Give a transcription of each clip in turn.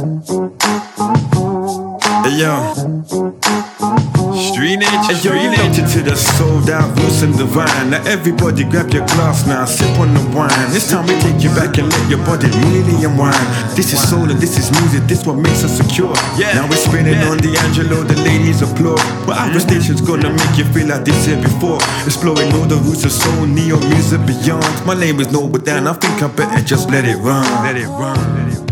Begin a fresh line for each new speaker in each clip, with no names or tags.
Hey yo. Street nature, street nature to the soul roots and divine. Now everybody grab your glass now, sip on the wine. This time we take you back and let your body really unwind. This is soul and this is music, this what makes us secure. Yeah. Now we're spinning yeah. on the Angelo, the ladies applaud. But our mm-hmm. station's gonna make you feel like this here before. Exploring all the roots of soul, neo music beyond. My name is Noble Dan, I think I better just let it run. Let it run. Let it run.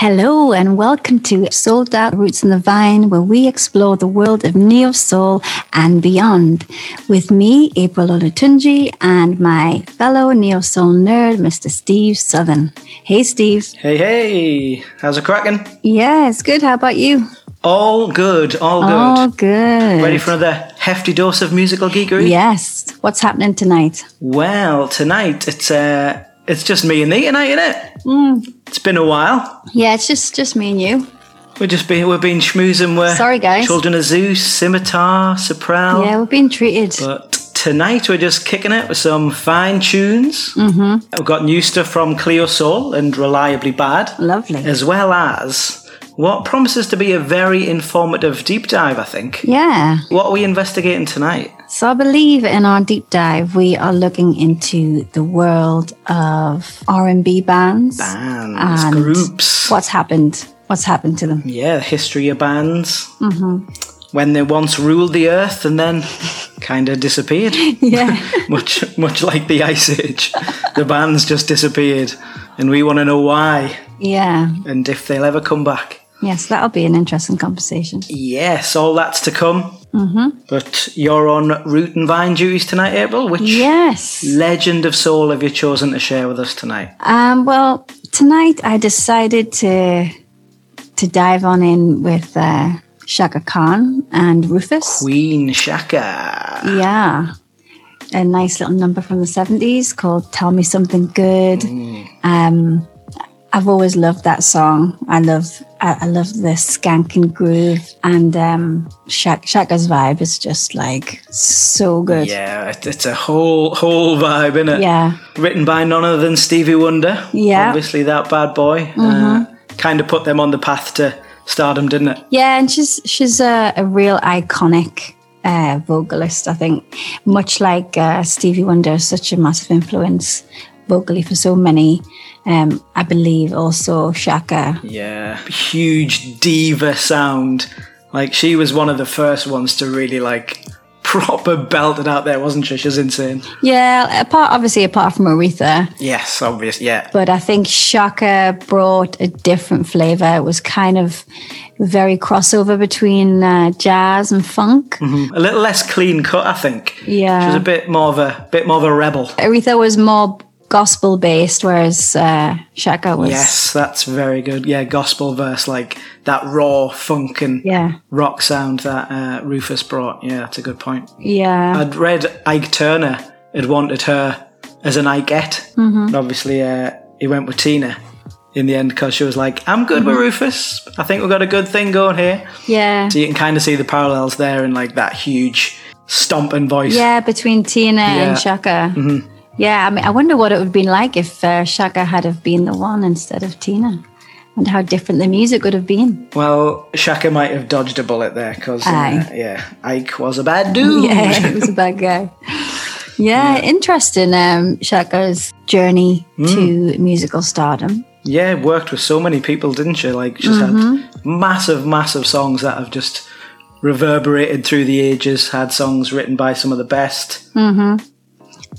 Hello, and welcome to Souled Out Roots in the Vine, where we explore the world of neo soul and beyond. With me, April Olatunji, and my fellow neo soul nerd, Mr. Steve Southern. Hey, Steve.
Hey, hey. How's it cracking?
Yeah, it's good. How about you?
All good, all good.
All good.
Ready for another hefty dose of musical geekery?
Yes. What's happening tonight?
Well, tonight it's uh it's just me and thee tonight, isn't it? Mm. It's been a while.
Yeah, it's just just me and you.
We're just being we're being schmoozing with
Sorry guys.
Children of Zeus, Scimitar, Soprel.
Yeah, we've been treated.
But tonight we're just kicking it with some fine tunes. Mm-hmm. We've got new stuff from Cleo Sol and Reliably Bad.
Lovely.
As well as what promises to be a very informative deep dive, I think.
Yeah.
What are we investigating tonight?
So I believe in our deep dive we are looking into the world of R&B bands,
bands, and groups.
What's happened? What's happened to them?
Yeah, the history of bands. Mm-hmm. when they once ruled the earth and then kind of disappeared.
Yeah.
much much like the Ice Age. the bands just disappeared, and we want to know why
yeah.
and if they'll ever come back.
Yes, that'll be an interesting conversation.
Yes, all that's to come. Mm-hmm. But you're on root and vine duties tonight, April. Which
Yes.
legend of soul have you chosen to share with us tonight?
Um, well, tonight I decided to to dive on in with uh, Chaka Khan and Rufus.
Queen Chaka.
Yeah. A nice little number from the 70s called Tell Me Something Good. Um, I've always loved that song. I love I, I love the skanking groove and um, Chak- Chaka's vibe is just like so good.
Yeah, it's a whole whole vibe, isn't it?
Yeah.
Written by none other than Stevie Wonder.
Yeah.
Obviously, that bad boy. Uh, kind of put them on the path to stardom, didn't it?
Yeah, and she's she's a, a real iconic uh, vocalist. I think, much like uh, Stevie Wonder, is such a massive influence vocally for so many. Um, I believe also Chaka.
Yeah. Huge diva sound. Like, she was one of the first ones to really, like, proper belt it out there, wasn't she? She was insane.
Yeah, apart obviously apart from Aretha,
Yes, obvious. Yeah.
but I think Chaka brought a different flavor. It was kind of very crossover between uh, jazz and funk.
A little less clean cut, I think.
Yeah.
She was a bit more of a bit more of a rebel.
Aretha was more gospel based, whereas uh, Chaka was
Yes, that's very good. Yeah, gospel verse, like that raw funk and
yeah,
rock sound that uh, Rufus brought. Yeah, that's a good point.
yeah.
I'd read Ike Turner had wanted her as an Ikette. Mm-hmm. Obviously, uh, he went with Tina in the end because she was like, I'm good with Rufus. I think we've got a good thing going here.
Yeah.
So you can kind of see the parallels there in like that huge stomping voice.
Yeah, between Tina
Yeah.
and Chaka. Yeah, I mean, I wonder what it would have been like if uh, Chaka had have been the one instead of Tina, and how different the music would have been.
Well, Chaka might have dodged a bullet there because, uh, yeah, Ike was a bad dude.
Yeah, he was a bad guy. Yeah, interesting. Um, Chaka's journey to musical stardom.
Yeah, worked with so many people, didn't she? Like, she's had massive, massive songs that have just reverberated through the ages, had songs written by some of the best.
Uh,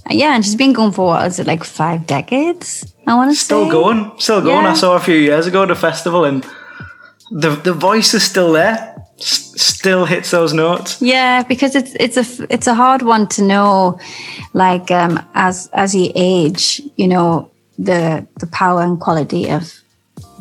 Yeah, and she's been going for what is it like five decades? I want to say
Still going, still going.
Yeah.
I saw a few years ago at a festival and the, the voice is still there, S- still hits those notes.
Yeah, because it's it's a it's a hard one to know. Like um, as as you age, you know the the power and quality of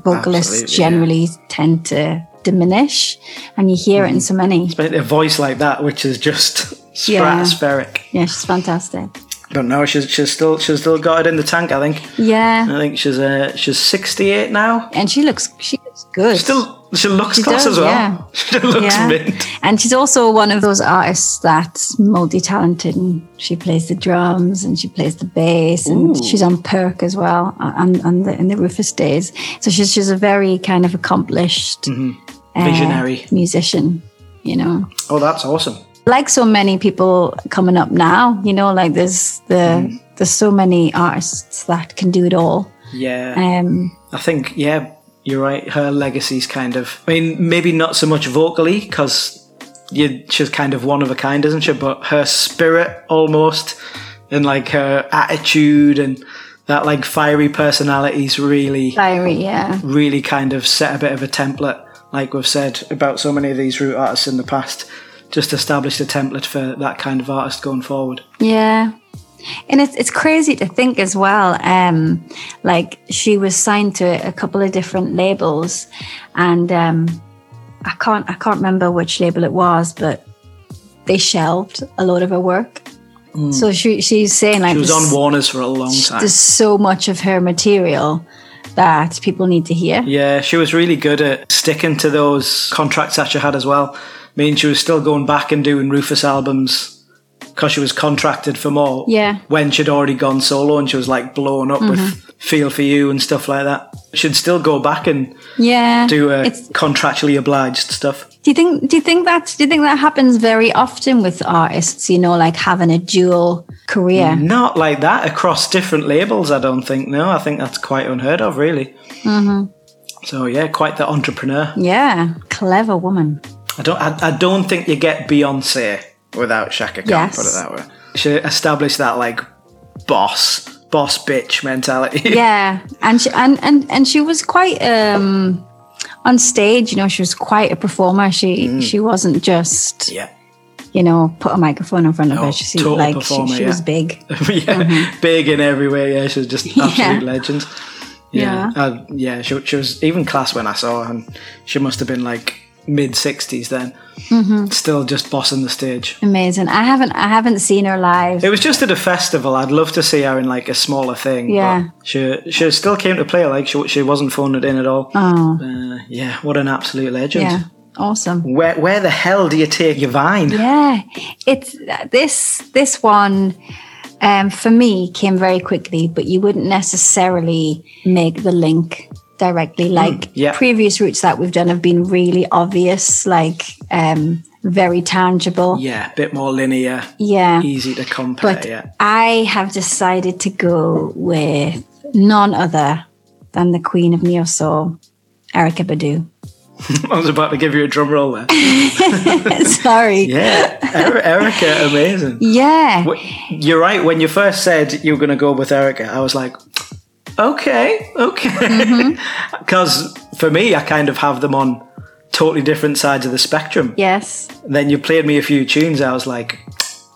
vocalists
Absolutely,
generally tend to diminish, and you hear it in so many.
But a voice like that, which is just
Yeah.
stratospheric.
Yeah, she's fantastic.
But no, she's she's still she's still got it in the tank. I think.
Yeah,
I think she's uh she's sixty eight now.
and she looks she looks good.
Still, she looks
She
class
does,
as well.
yeah.
She looks
yeah.
mint.
And she's also one of those artists that's multi-talented and she plays the drums and she plays the bass and she's on Perk as well and on, on the, in the Rufus days. So she's she's a very kind of accomplished uh,
Mm-hmm. Visionary.
musician, you know.
Oh, that's awesome.
Like so many people coming up now, you know, like there's the
Mm.
there's so many artists that can do it all.
Yeah.
Um
I think, yeah, you're right. Her legacy's kind of, I mean, maybe not so much vocally because she's kind of one of a kind, isn't she? But her spirit almost and like her attitude and that like fiery personality's really,
fiery, yeah.
really kind of set a bit of a template, like we've said about so many of these root artists in the past. Just established a template for that kind of artist going forward.
Yeah. And it's it's crazy to think as well. Um, like she was signed to a couple of different labels, and um, I can't I can't remember which label it was, but they shelved a lot of her work. So she she's saying like
She was on Warner's for a long time.
there's so much of her material that people need to hear.
Yeah, she was really good at sticking to those contracts that she had as well. Mean, she was still going back and doing Rufus albums because she was contracted for more.
Yeah.
When she'd already gone solo and she was like blowing up with Feel for You and stuff like that. She'd still go back and
Yeah,
do uh, contractually obliged stuff.
Do you think? Do you think that? Do you think that happens very often with artists? You know, like having a dual career.
Not like that across different labels, I don't think. No, I think that's quite unheard of, really. Mm-hmm. So, yeah, quite the entrepreneur.
Yeah, clever woman.
I don't. I, I don't think you get Beyonce without Chaka Khan.
Yes.
Put it that way. She established that like boss, boss bitch mentality.
yeah and she and and, and she was quite um on stage you know she was quite a performer she she wasn't just
yeah,
you know put a microphone in front of
No,
her she seemed like
performer,
she, she
yeah.
was big
yeah, big in every way. Yeah, she was just
Yeah.
absolute legend. Yeah,
Yeah.
Uh, yeah. She, she was even class when I saw her, and she must have been like mid sixties then.
Mm-hmm.
Still just bossing the stage.
amazing i haven't i haven't seen her live
It was just at a festival. I'd love to see her in like a smaller thing.
Yeah.
but she she still came to play. Like she she wasn't phoned in at all.
oh
Uh, yeah, what an absolute legend.
yeah awesome
Where where the hell do you take your vine?
Yeah, it's this this one um, for me came very quickly, but you wouldn't necessarily make the link directly. Like
yeah.
previous routes that we've done have been really obvious, like um, very tangible.
Yeah, a bit more linear,
Yeah,
easy to compare.
but
yeah.
I have decided to go with none other than the Queen of Neo Soul, Erykah Badu.
I was about to give you a drum roll there.
Sorry.
Yeah, Er- Erykah, amazing.
Yeah.
You're right. When you first said you were going to go with Erykah, I was like, okay, okay. Mm-hmm. Because for me, I kind of have them on totally different sides of the spectrum.
Yes.
Then you played me a few tunes. I was like,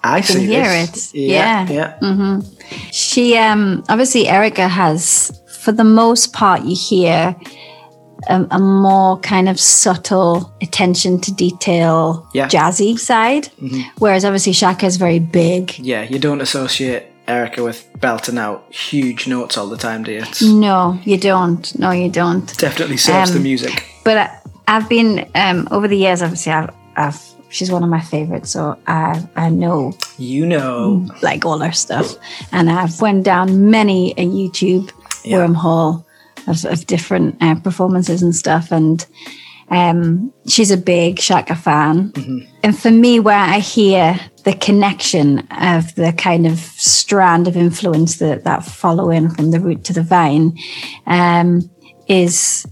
I see
hear
this.
it. Yeah.
yeah. Mm-hmm.
She um obviously Erykah has for the most part you hear a, a more kind of subtle attention to detail
Yeah.
jazzy side mm-hmm. whereas obviously Chaka is very big
Yeah, you don't associate Erykah with belting out huge notes all the time, do you?
No you don't no you don't
definitely serves the
Um,
music.
but I, I've been um over the years obviously I've, I've she's one of my favorites so I I know
You know.
like all her stuff. And I've went down many a YouTube
Yeah.
wormhole of, of different uh, performances and stuff. And um, she's a big Chaka fan. And for me, where I hear the connection of the kind of strand of influence that that following from the root to the vine um, is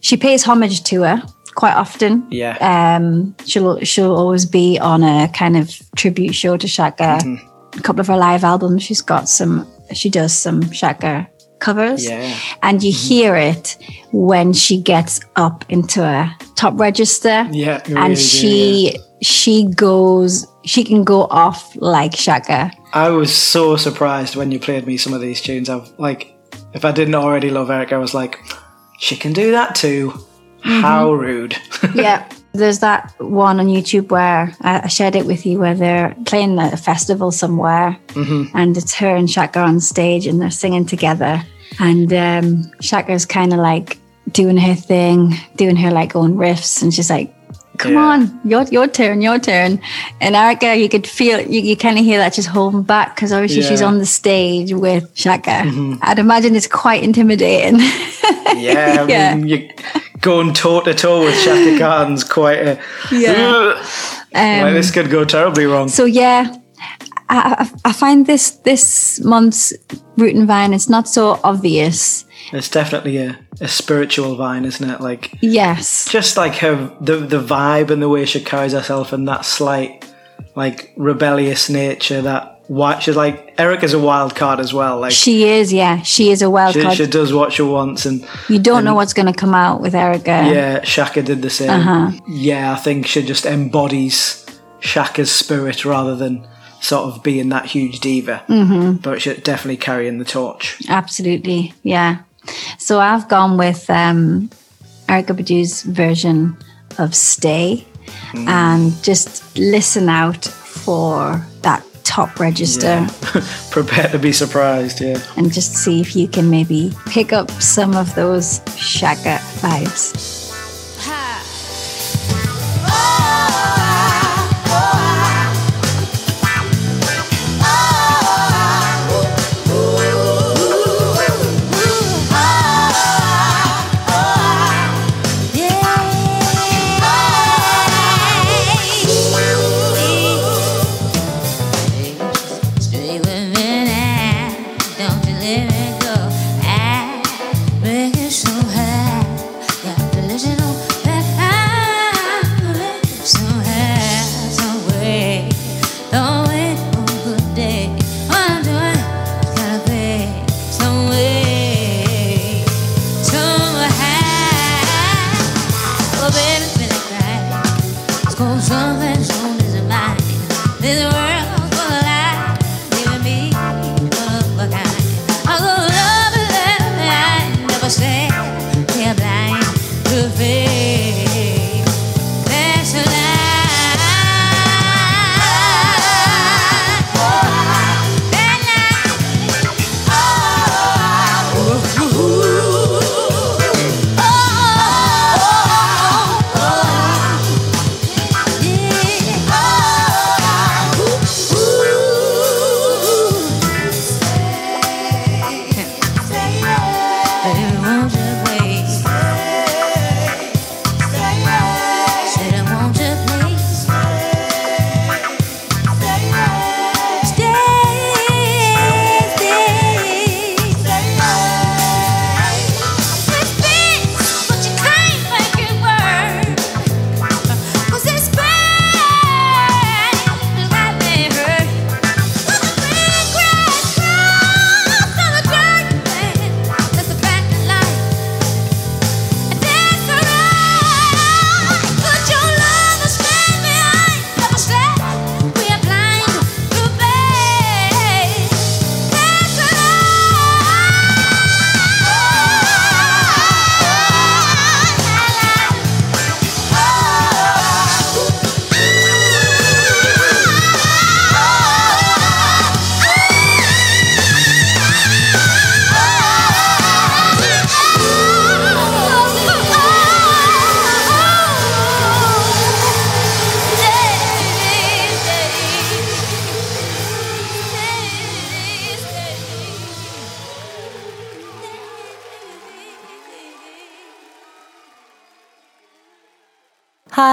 she pays homage to her quite often.
Yeah.
Um, she'll she'll always be on a kind of tribute show to Chaka. A couple of her live albums, she's got some. She does some Chaka covers,
Yeah.
and you mm-hmm. hear it when she gets up into a top register.
Yeah,
and
really do,
she she goes. She can go off like Chaka.
I was so surprised when you played me some of these tunes. I've like, if I didn't already love Erykah, I was like, she can do that too. Mm-hmm. How rude.
yeah. There's that one on YouTube where I shared it with you where they're playing at a festival somewhere and it's her and Chaka on stage and they're singing together. And um, Chaka's kind of like doing her thing, doing her like own riffs. And she's like, come
Yeah.
on, your, your turn, your turn. And Erykah, you could feel, you, you kind of hear that just holding back because obviously she's on the stage with Chaka. I'd imagine it's quite intimidating.
yeah, I
Yeah.
mean, you going toe to toe with Chaka Khan's quite a.
Yeah. Um,
like, this could go terribly wrong.
So yeah, I, I I find this this month's root and vine is not so obvious.
It's definitely a, a spiritual vine, isn't it? Like
Yes,
just like her the the vibe and the way she carries herself and that slight like rebellious nature that why she's like Erykah's a wild card as well. Like
she is. Yeah, she is a wild
she,
card.
she does what she wants and
you don't know what's going to come out with Erica.
Yeah, Chaka did the same.
Uh-huh.
Yeah, I think she just embodies Chaka's spirit rather than sort of being that huge diva. Mm-hmm. But she's definitely carrying the torch.
absolutely. Yeah. So I've gone with um, Erykah Badu's version of "Stay,"
Mm.
and just listen out for that top register.
Prepare to be surprised, yeah.
and just see if you can maybe pick up some of those Chaka vibes.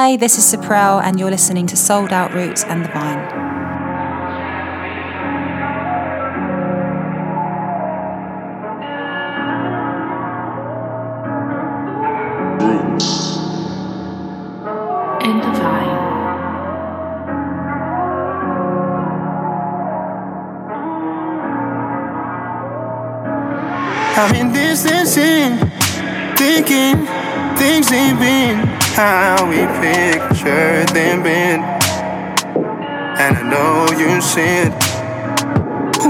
Hi, this is Suprel, and you're listening to Souled Out Roots and the Vine.
and divine.
I'm in distancing, thinking things ain't been how we pictured them been. And I know you said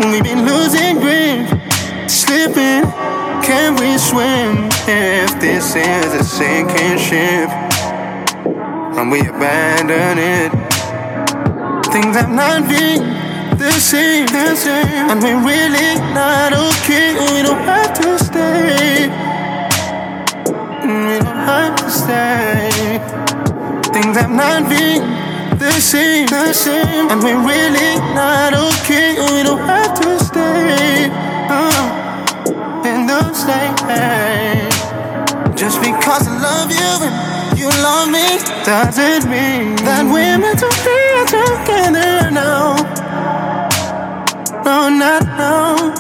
we've been losing grip, slipping. Can we swim if this is a sinking ship? And we abandon it. Things have not been the same, the same. And we're really not okay. We don't have to stay. Stay. Things have not been the same, the same. And we're really not okay. We don't have to stay. Uh, and don't. Just because I love you and you love me doesn't mean that we're meant to be together now. No, not now.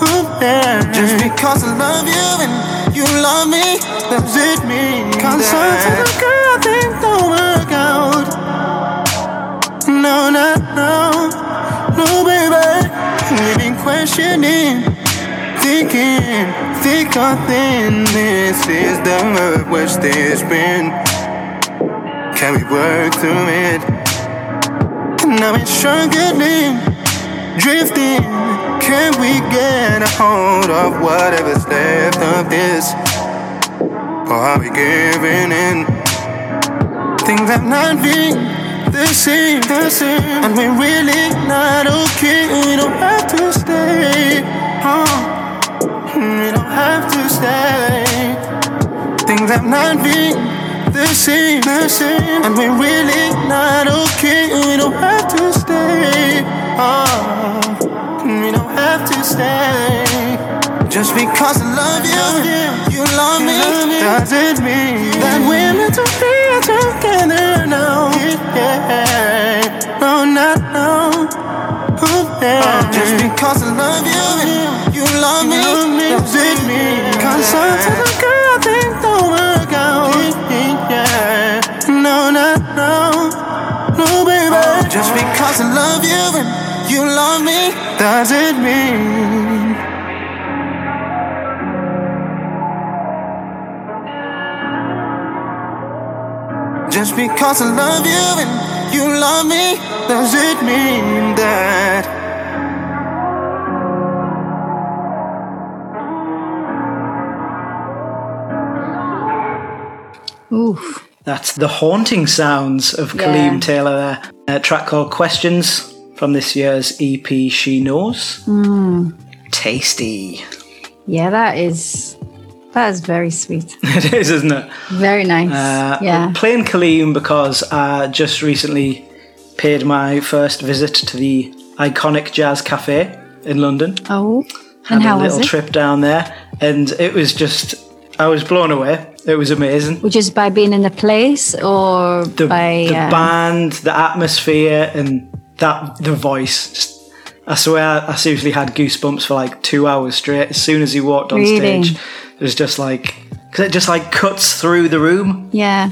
Oh, yeah. Just because I love you and you love me does it mean Cause sometimes a girl things don't work out. No, not now. No, baby. We've been questioning thinking, thick or this is the worst it's been. Can we work through it? Now it's struggling, drifting. Can we get a hold of whatever's left of this? Or are we giving in? Things have not been the same, the same. And we're really not okay. We don't have to stay. Oh. We don't have to stay. Things have not been the same, the same. And we're really not okay. We don't have to stay. Oh, we don't have to stay. Just because I love you, you love me, doesn't mean that we're meant to be together now. Yeah, no, not now. Oh, yeah. Just because I love you and you love me, does it mean Cause sometimes a girl things don't work out. Yeah, no, not now. No, baby. Just because I love you and you love me, does it mean Just because I love you and you love me, does it mean that?
Oof.
That's the haunting sounds of
Yeah.
Kaleem Taylor there. A track called Questions from this year's EP She Knows.
Hmm.
Tasty.
Yeah, that is that is very sweet.
it is, isn't it?
Very nice.
Uh,
yeah.
I'm playing Kaleem because I just recently paid my first visit to the iconic Jazz Cafe in London.
Oh.
Had
And
a
how was
little
it?
trip down there, and it was just, I was blown away. It was amazing.
Which is by being in the place or
the,
by
the
uh,
band, the atmosphere, and that the voice. I swear, I seriously had goosebumps for like two hours straight. As soon as he walked on
Really?
stage, was just like because it just like cuts through the room.
Yeah.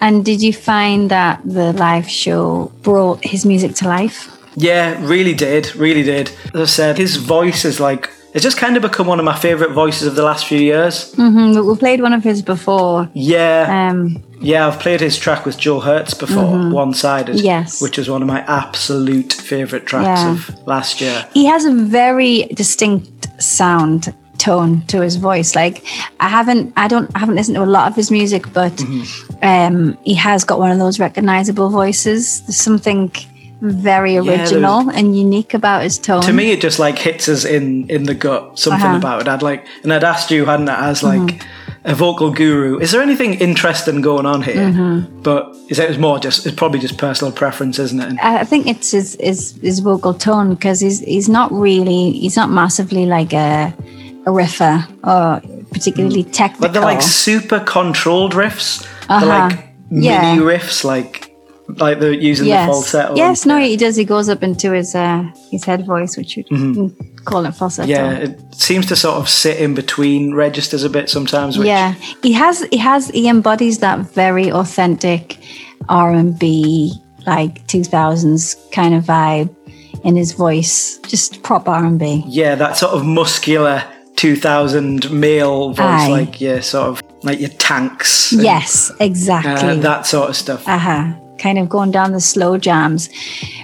And did you find that the live show brought his music to life?
Yeah, really did, really did. As I said, his voice is like it's just kind of become one of my favorite voices of the last few years.
Mm, we played one of his before.
Yeah,
Um,
yeah, I've played his track with Joe Hertz before, one sided.
Mm-hmm. Yes.
which is one of my absolute favorite tracks
Yeah.
of last year.
he has a very distinct sound tone to his voice like i haven't i don't I haven't listened to a lot of his music but
Mm-hmm.
um he has got one of those recognizable voices there's something very original and unique about his tone
to me it just like hits us in in the gut something
Uh-huh.
about it i'd like and i'd asked you hadn't I, as like
Mm-hmm.
a vocal guru is there anything interesting going on here
Mm-hmm.
but is it was more just it's probably just personal preference isn't it
I think it's his his, his vocal tone because he's he's not really he's not massively like a riffer or particularly technical.
but they're like super controlled riffs
Uh-huh.
they're like
Yeah.
mini riffs, like like they're using
yes.
the falsetto.
Yes, no, he does. He goes up into his uh, his head voice, which you'd
Mm-hmm.
call it falsetto.
Yeah, it seems to sort of sit in between registers a bit sometimes. Which,
yeah. He has he has he embodies that very authentic R and B like two thousands kind of vibe in his voice. Just prop R and B.
yeah, that sort of muscular 2000 male voice,
Aye.
like yeah, sort of like your tanks. and,
Yes, exactly.
uh, that sort of stuff.
uh huh. Kind of going down the slow jams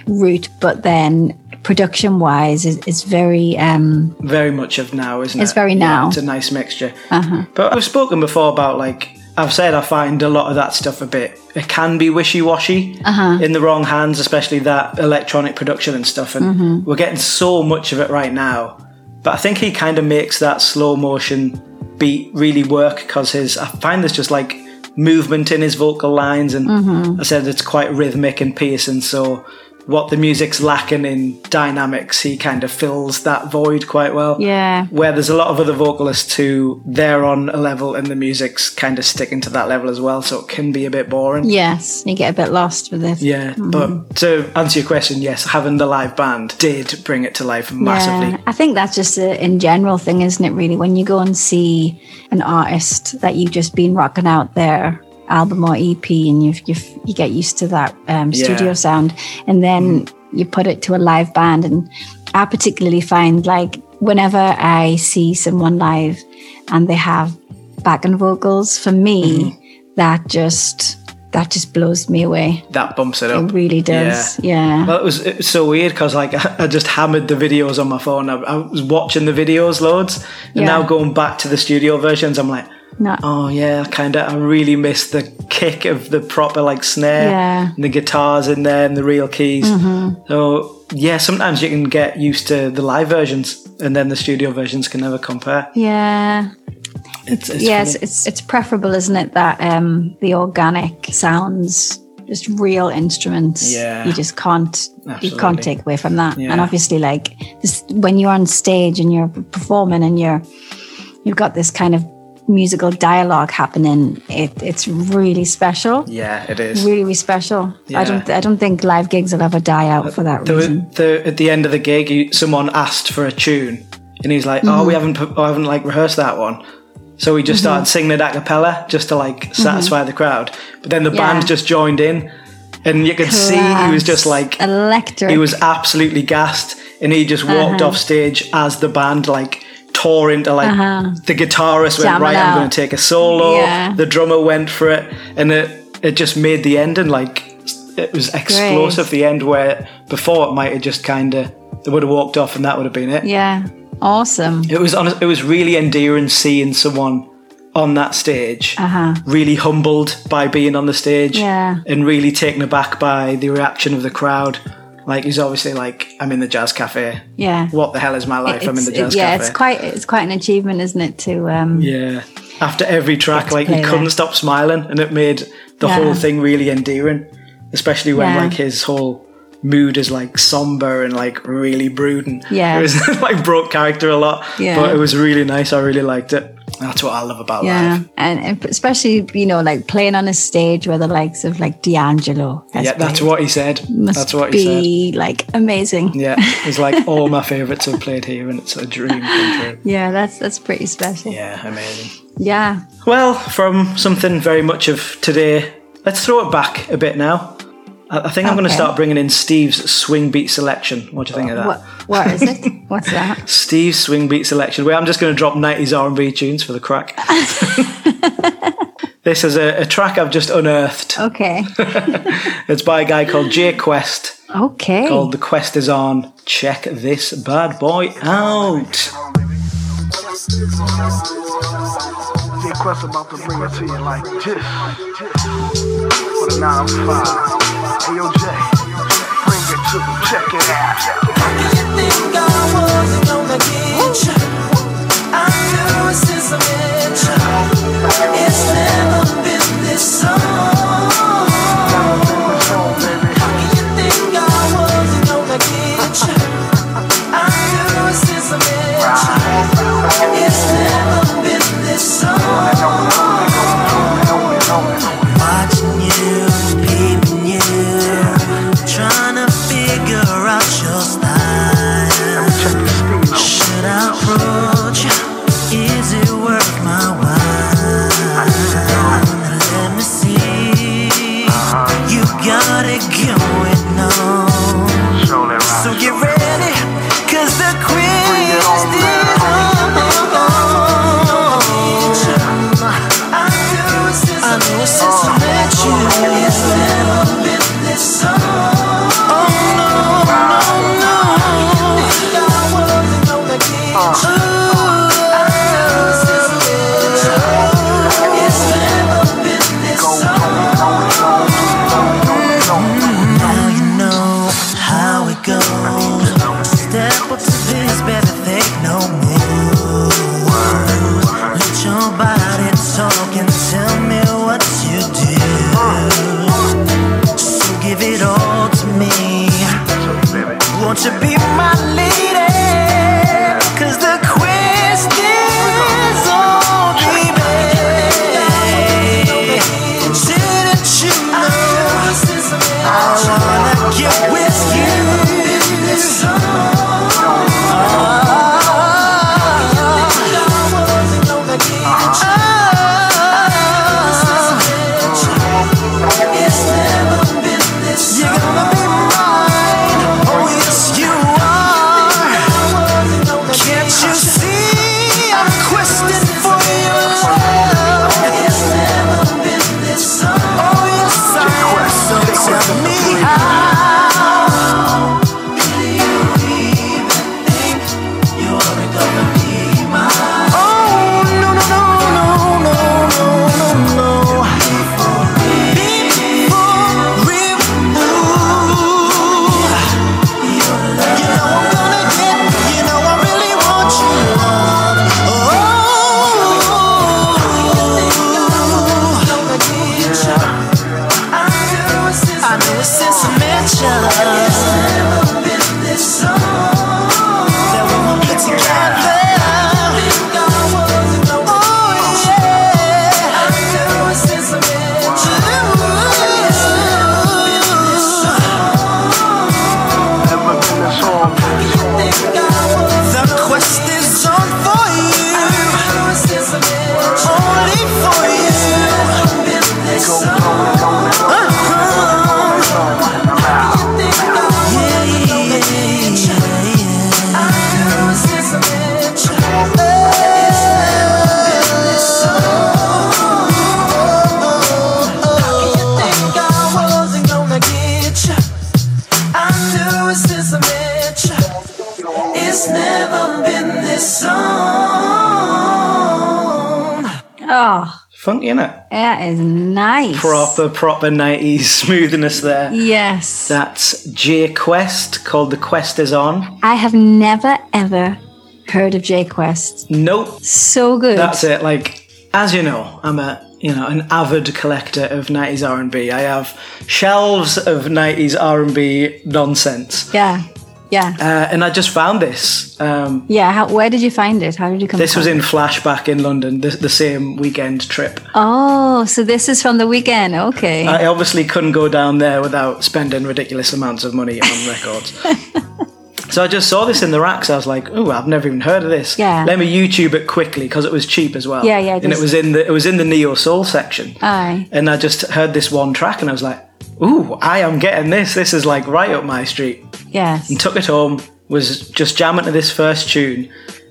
route, but then production wise, is it's very um
very much of now, isn't it?
It's very
Yeah,
now.
it's a nice mixture. uh-huh. But I've spoken before about like I've said I find a lot of that stuff a bit it can be wishy washy in the wrong hands, especially that electronic production and stuff. And we're getting so much of it right now. But I think he kind of makes that slow motion beat really work because his I find there's just like movement in his vocal lines and mm-hmm. I said it's quite rhythmic and piercing so what the music's lacking in dynamics he kind of fills that void quite well
yeah.
where there's a lot of other vocalists who they're on a level and the music's kind of sticking to that level as well so it can be a bit boring
Yes, you get a bit lost with this.
yeah mm-hmm. but to answer your question yes having the live band did bring it to life massively
Yeah, I think that's just a in general thing, isn't it? Really, when you go and see an artist that you've just been rocking out their album or EP, and you you you get used to that um, studio
Yeah. Mm.
sound, and then you put it to a live band, and I particularly find like whenever I see someone live and they have backing vocals, for me,
Mm-hmm.
that just that just blows me away.
that bumps it up
It really does. Yeah.
Well, it was, it was so weird because like I just hammered the videos on my phone. I, I was watching the videos loads, and
Yeah.
now going back to the studio versions, I'm like,
No.
oh yeah, kind of. I really miss the kick of the proper like snare,
Yeah. Mm-hmm.
and the guitars in there, and the real keys. So yeah, sometimes you can get used to the live versions, and then the studio versions can never compare.
Yeah.
It's, it's
yes,
funny.
it's it's preferable, isn't it? That um the organic sounds, just real instruments.
Yeah.
you just can't you can't take away from that.
Yeah.
And obviously, like this, when you're on stage and you're performing and you're you've got this kind of musical dialogue happening, it it's really special.
yeah, it is.
Really, really special.
Yeah.
I don't. I don't think live gigs will ever die out for that reason.
the, at the end of the gig, someone asked for a tune, and he's like,
Mm-hmm.
"Oh, we haven't, I haven't like rehearsed that one." So he just started singing it a cappella just to like satisfy the crowd. But then the
Mm-hmm. Yeah.
band just joined in, and you could see he was just like
electric.
he was absolutely gassed, and he just walked
Uh-huh.
off stage as the band like tore into like the guitarist went right. I'm going to take a solo.
Yeah.
The drummer went for it, and it it just made the ending like it was explosive. The end where before it might have just kind of they would have walked off, and that would have been it.
yeah, awesome.
It was honest, it was really endearing seeing someone on that stage, really humbled by being on the stage,
Uh-huh. Yeah.
and really taken aback by the reaction of the crowd. Like he's obviously like, I'm in the jazz cafe.
Yeah.
What the hell is my life? I'm in the jazz
it- yeah,
cafe.
it's quite it's quite an achievement, isn't it? To um,
yeah. After every track, like he couldn't stop smiling, and it made the
Yeah.
whole thing really endearing. Especially when
Yeah.
like his whole mood is like somber and like really brooding.
Yeah.
it was like broke character a lot.
Yeah.
but it was really nice. I really liked it. That's what I love about
yeah,
live.
and, and especially you know like playing on a stage where the likes of like D'Angelo. has
Yeah, that's
played
what he said.
must
That's what he said.
be like amazing.
Yeah, it's like all my favourites have played here, and it's a dream come true.
Yeah, that's that's pretty special.
Yeah, amazing.
Yeah,
Well, from something very much of today, let's throw it back a bit now. I I think I'm going to start bringing in Steve's swing beat selection. What do you think of that?
what what is it? What's that?
Steve's swing beat selection. Where I'm just going to drop 90s R&B tunes for the crack. this is a, a track I've just unearthed.
Okay,
It's by a guy called Jay Quest.
okay.
Called The Quest is On. Check this bad boy out.
Jay Quest about to bring it to you like this. For the 9 5. Hey, yo, Jay. Bring it to. Check it out.
You think I wasn't gonna get you? I knew since. It's never been this.
Funky, innit?
that is nice.
Proper, proper 90s smoothness there.
Yes.
That's J Quest called The Quest Is On.
I have never ever heard of J Quest.
Nope,
So good.
that's it. Like, as you know, I'm a you know an avid collector of 90s R&B. I have shelves of 90s R&B nonsense.
Yeah. Yeah.
Uh, and I just found this. Um,
yeah. How, where did you find it? How did you come
this was in? Flashback in London, the, the same weekend trip.
Oh, so this is from the weekend. Okay.
I obviously couldn't go down there without spending ridiculous amounts of money on records. so I just saw this in the racks. I was like, "Oh, I've never even heard of this."
Yeah.
Let me YouTube it quickly because it was cheap as well.
Yeah, yeah,
And it was in the it was in the neo soul section.
Aye.
And I just heard this one track and I was like, "Ooh, I am getting this. This is like right up my street."
Yes.
And took it home. Was just jamming to this first tune,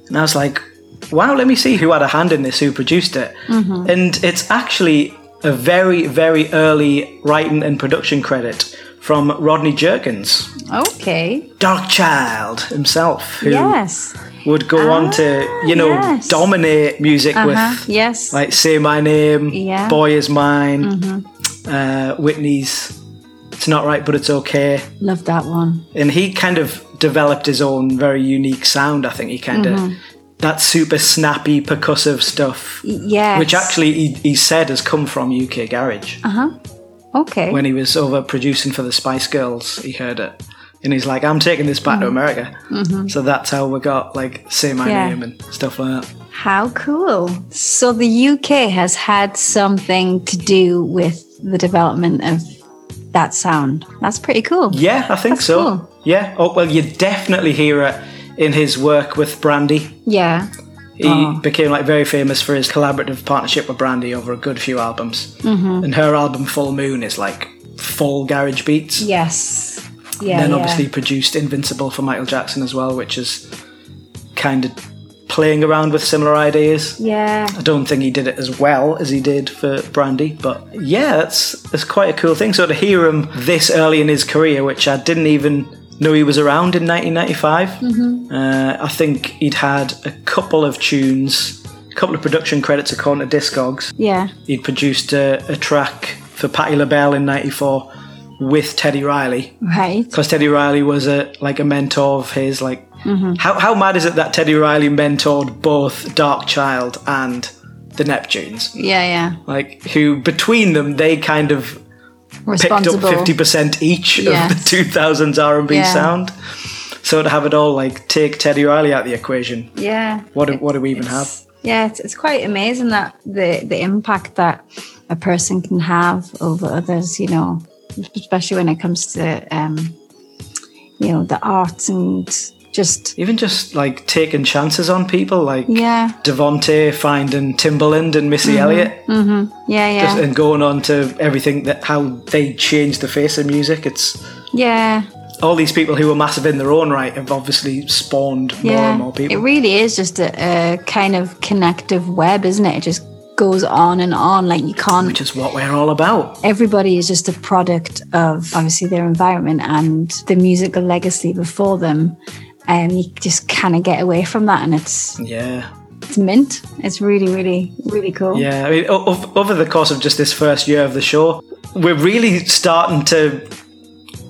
and I was like, "Wow, let me see who had a hand in this, who produced it."
Mm-hmm.
And it's actually a very, very early writing and production credit from Rodney Jerkins,
Okay.
Darkchild himself, who
Yes.
would go on to, you know,
yes.
dominate music
Uh-huh.
with
Yes.
like Say My Name,
Yeah. Mm-hmm.
Boy Is Mine, uh, Whitney's It's Not Right But It's Okay.
Love that one.
And he kind of developed his own very unique sound, I think. He kind of,
Mm-hmm.
that super snappy, percussive stuff,
Yeah.
which actually he, he said has come from UK Garage. Uh huh.
Okay.
When he was over producing for the Spice Girls, he heard it. And he's like, I'm taking this back to America. So that's how we got, like, Say My
Mm-hmm. Yeah.
Name and stuff like that.
How cool. So the UK has had something to do with the development of that sound. That's pretty cool.
Yeah, I think
That's
so.
cool.
Yeah. Oh, well, you definitely hear it in his work with Brandy.
Yeah.
He
Oh.
became like very famous for his collaborative partnership with Brandy over a good few albums.
Mm-hmm.
And her album Full Moon is like full garage beats.
Yes. Yeah,
then
yeah.
obviously produced Invincible for Michael Jackson as well, which is kind of playing around with similar ideas.
Yeah.
I don't think he did it as well as he did for Brandy, but yeah, that's that's quite a cool thing. So to hear him this early in his career, which I didn't even know he was around in 1995, uh, I think he'd had a couple of tunes, a couple of production credits according to Discogs.
Yeah.
He'd produced a, a track for Patti LaBelle in '94 with Teddy Riley
Right.
because Teddy Riley was a like a mentor of his. Like, how how mad is it that Teddy Riley mentored both Darkchild and the Neptunes?
Yeah, yeah.
Like, who between them they kind of picked up fifty percent each
Yes.
of the two thousands R and B
Yeah.
sound. So to have it all like take Teddy Riley out of the equation,
Yeah.
what do, what do we even have?
Yeah, it's, it's quite amazing that the the impact that a person can have over others. You know, especially when it comes to um, you know the arts and just
Even just like taking chances on people, like
yeah,
DeVante finding Timbaland and Missy mm-hmm. Elliott. Mm-hmm.
yeah, yeah,
just, and going on to everything that how they changed the face of music. It's
yeah,
all these people who were massive in their own right have obviously spawned more
yeah.
and more people.
It really is just a, a kind of connective web, isn't it? It just goes on and on. Like you can't
which is what we're all about.
everybody is just a product of obviously their environment and the musical legacy before them. And you just kind of get away from that, and it's
Yeah,
it's mint. It's really, really, really cool.
yeah. I mean, o- over the course of just this first year of the show, we're really starting to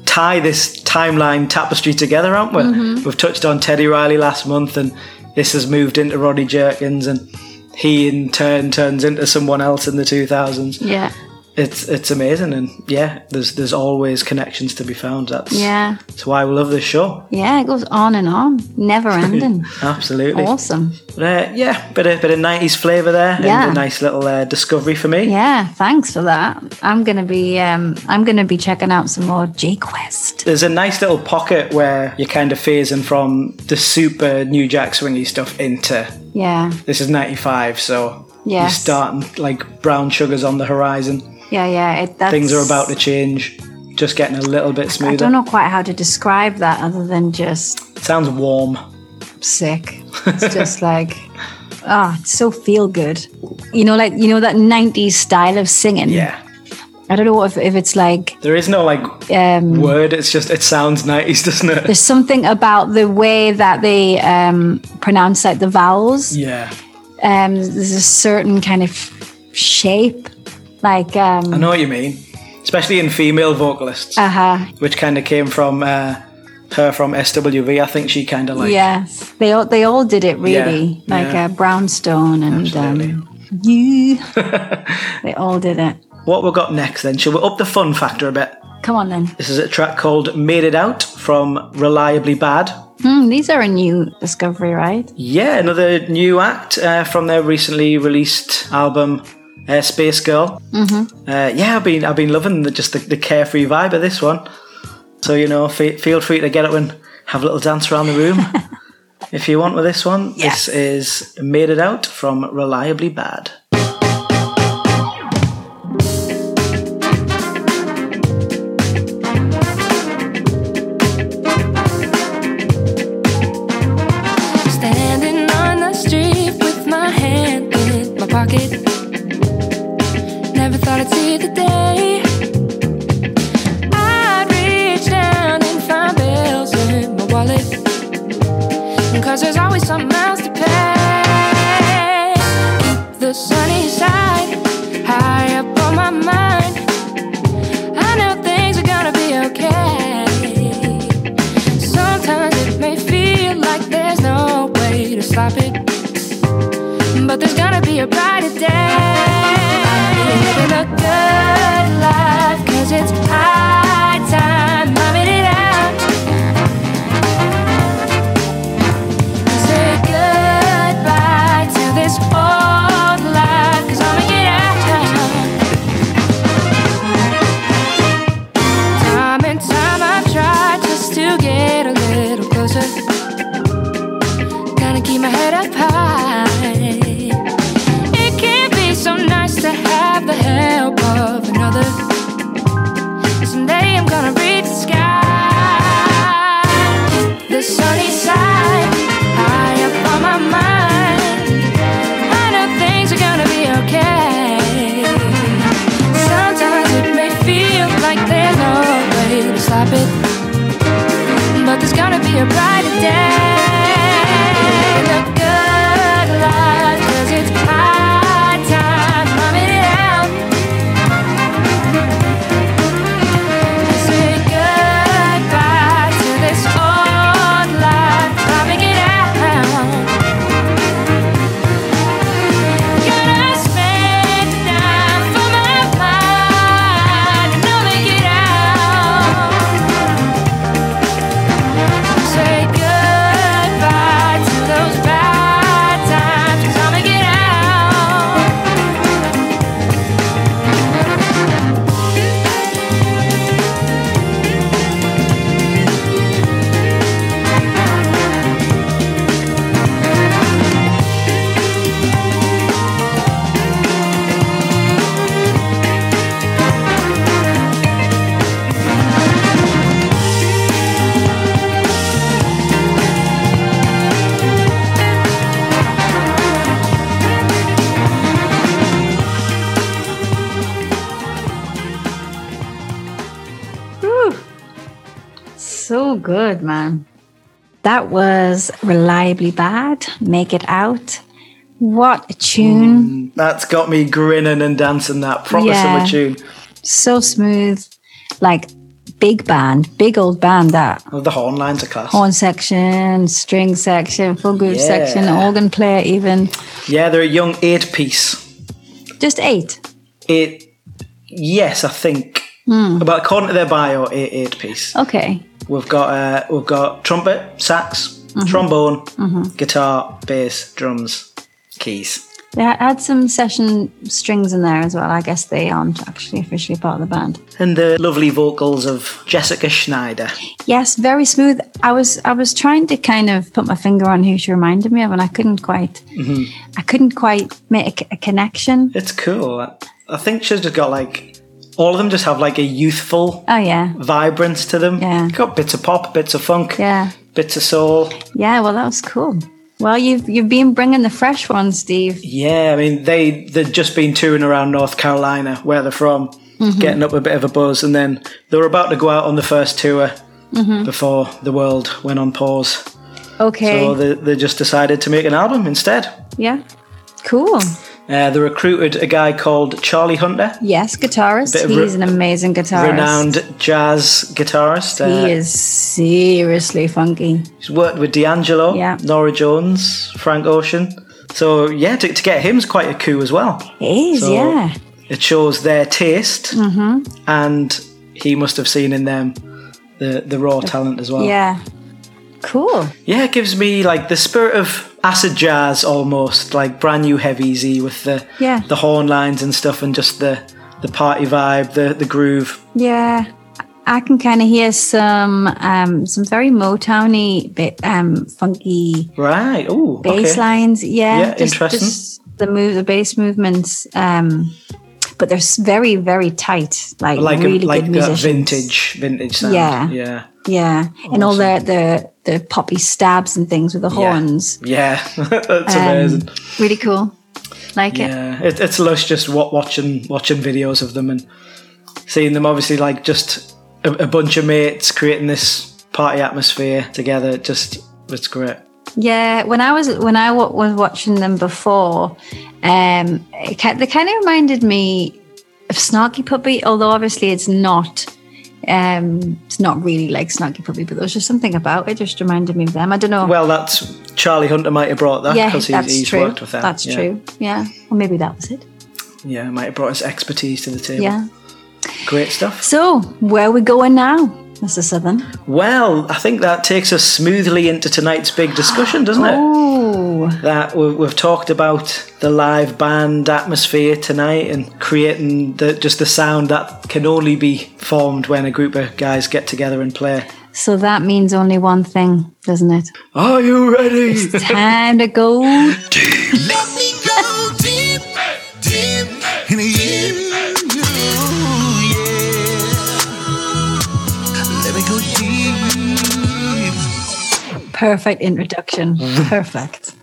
tie this timeline tapestry together, aren't we?
Mm-hmm.
We've touched on Teddy Riley last month, and this has moved into Roddy Jerkins, and he in turn turns into someone else in the 2000s.
Yeah,
It's it's amazing, and yeah, there's there's always connections to be found. That's
yeah,
That's why we love this show.
yeah. It goes on and on, never ending.
Absolutely.
awesome.
But, uh, yeah, bit of bit of nineties flavour there,
Yeah.
and a nice little uh, discovery for me.
Yeah, thanks for that. I'm gonna be um, I'm gonna be checking out some more J Quest.
There's a nice little pocket where you're kind of phasing from the super New Jack swingy stuff into
Yeah,
this is '95, so
Yes.
you're starting like brown sugars on the horizon.
Yeah, yeah. It,
Things are about to change, just getting a little bit smoother.
I don't know quite how to describe that other than just
Sounds warm.
sick. It's just like, ah, it's so feel good. You know, like you know that '90s style of singing.
Yeah.
I don't know if, if it's like
There is no like
um,
word. It's just it sounds nice, doesn't it?
there's something about the way that they um, pronounce like the vowels.
Yeah.
Um, there's a certain kind of shape, like um,
I know what you mean. Especially in female vocalists.
uh huh.
which kind of came from uh, her from SWV. I think she kind of like
yes, they all they all did it really,
Yeah,
like
yeah.
Uh, Brownstone and um, you. they all did it.
what we got next. Then shall we up the fun factor a bit?
Come on then.
This is a track called "Made It Out" from Reliably Bad.
Hmm, these are a new discovery, right?
Yeah, another new act uh, from their recently released album. Uh, Space Girl. Mm-hmm. Uh, yeah, I've been I've been loving the, just the, the carefree vibe of this one. So you know, fe- feel free to get up and have a little dance around the room if you want with this one.
Yes.
This is "Made It Out" from Reliably Bad.
Good,
man. That was reliably bad. Make it out. What a tune.
That's got me grinning and dancing. That proper
Yeah.
summer tune.
So smooth. Like big band, big old band that.
Oh, the horn lines are class.
Horn section, string section, full group
Yeah.
section, organ player even.
Yeah, they're a young eight piece.
Just eight.
Eight. Yes, I think.
Hmm.
But according to their bio, eight, eight piece.
Okay.
We've got uh, we've got trumpet, sax,
Mm-hmm.
trombone, guitar, bass, drums, keys.
They had some session strings in there as well. I guess they aren't actually officially part of the band.
And the lovely vocals of Jessica Schneider.
Yes, very smooth. I was I was trying to kind of put my finger on who she reminded me of, and I couldn't quite. I couldn't quite make a, a connection.
It's cool. I think she's just got like all of them just have like a youthful
Oh yeah,
vibrance to them.
Yeah.
Got bits of pop, bits of funk,
yeah,
bits of soul.
yeah. Well, that was cool. Well, you've you've been bringing the fresh ones, Steve.
Yeah, I mean they they'd just been touring around North Carolina, where they're from,
Mm-hmm.
getting up a bit of a buzz, and then they were about to go out on the first tour
Mm-hmm.
before the world went on pause.
Okay.
So they, they just decided to make an album instead.
yeah. Cool.
Uh, they recruited a guy called Charlie Hunter,
Yes, guitarist. He's
re-
an amazing guitarist.
renowned jazz guitarist. Uh,
He is seriously funky.
He's worked with D'Angelo,
Yeah.
Norah Jones, Frank Ocean. So yeah, to, to get him's quite a coup as well.
It is,
So-
yeah.
It shows their taste,
Mm-hmm.
and he must have seen in them the the raw talent as well.
Yeah. Cool.
Yeah, it gives me like the spirit of acid jazz almost, like Brand New Heavies with the
Yeah.
the horn lines and stuff, and just the the party vibe, the the groove.
Yeah. I can kind of hear some um, some very Motowny, bit um, funky
Right. Oh,
bass
okay.
lines. Yeah,
Yeah, interesting.
Just the move, the bass movements. Um, but they're very, very tight. Like,
Like
really
a, like
good musicians.
vintage vintage sound.
Yeah.
Yeah.
Yeah, and all the, the the poppy stabs and things with the horns.
Yeah, that's
Um,
amazing.
Really cool. Like it.
Yeah, it, it's lush just watching watching videos of them and seeing them. Obviously, like just a, a bunch of mates creating this party atmosphere together. It just it's great.
Yeah, when I was when I was watching them before, um, it, they kind of reminded me of Snarky Puppy, although obviously it's not. Um, it's not really like Snarky Puppy, but there was just something about it. Just reminded me of them. I don't know.
Well, that's Charlie Hunter might have brought that
yeah,
because
that's
he's, he's
true.
worked with them.
That's
yeah.
true. Yeah, or maybe that was it.
Yeah, might have brought his expertise to the table.
Yeah.
great stuff.
So where are we going now, Mr. Southern?
Well, I think that takes us smoothly into tonight's big discussion, doesn't it?
Oh,
that we- we've talked about the live band atmosphere tonight and creating the just the sound that can only be formed when a group of guys get together and play.
so that means only one thing, doesn't it?
Are you ready?
It's time to go.
Let me go
perfect introduction. Perfect.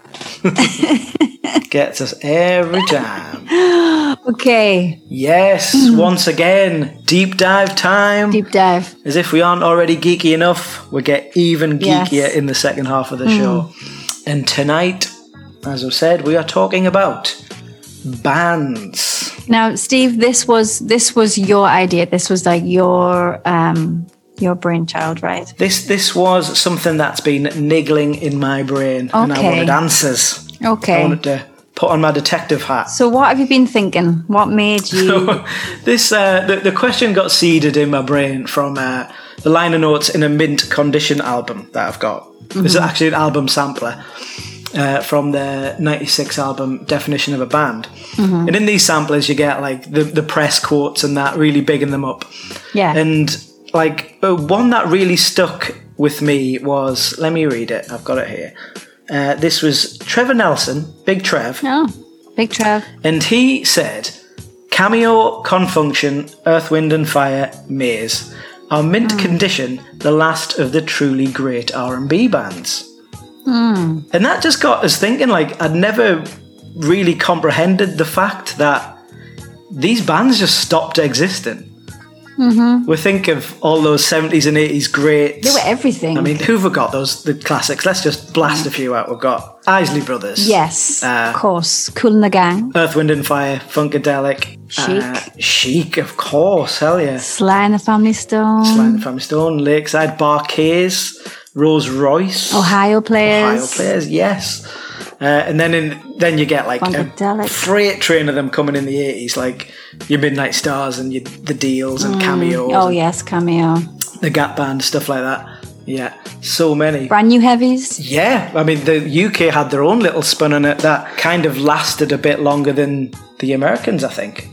Gets us every time.
Okay,
Yes, once again, deep dive time.
deep dive.
As if we aren't already geeky enough, we get even
Yes.
geekier in the second half of the show. And tonight, as I've said, we are talking about bands.
Now, Steve, this was this was your idea. This was like your um your brainchild, right?
This this was something that's been niggling in my brain, and I wanted answers.
Okay.
I wanted to put on my detective hat.
So, what have you been thinking? What made you?
this uh, the, the question got seeded in my brain from uh, the liner notes in a mint condition album that I've got. This is actually an album sampler uh, from the '96 album Definition of a Band. And in these samplers, you get like the the press quotes and that really bigging them up.
yeah.
And like uh, one that really stuck with me was let me read it. I've got it here. Uh, this was Trevor Nelson, Big Trev.
oh, Big Trev.
And he said, Cameo, Con Funk Shun, Earth, Wind and Fire, Maze are mint condition the last of the truly great R&B bands. And that just got us thinking like I'd never really comprehended the fact that these bands just stopped existing. We think of all those 70s and 80s greats.
They were everything.
I mean, who've we got those the classics? Let's just blast a few out. We've got Isley Brothers.
yes,
Uh,
of course. Kool and the Gang.
Earth, Wind and Fire, Funkadelic,
Chic.
uh, Chic, of course, hell yeah.
Sly and the Family Stone.
Sly and the Family Stone, Lakeside, Bar-Kays, Rose Royce,
Ohio players.
Ohio players, yes. Uh, and then in, then you get like a freight train of them coming in the eighties, like your Midnight Stars and your, the Deals and cameos,
Oh
and
yes, cameo.
the Gap Band, stuff like that. Yeah, so many.
Brand new heavies.
Yeah, I mean the UK had their own little spin on it that kind of lasted a bit longer than the Americans, I think,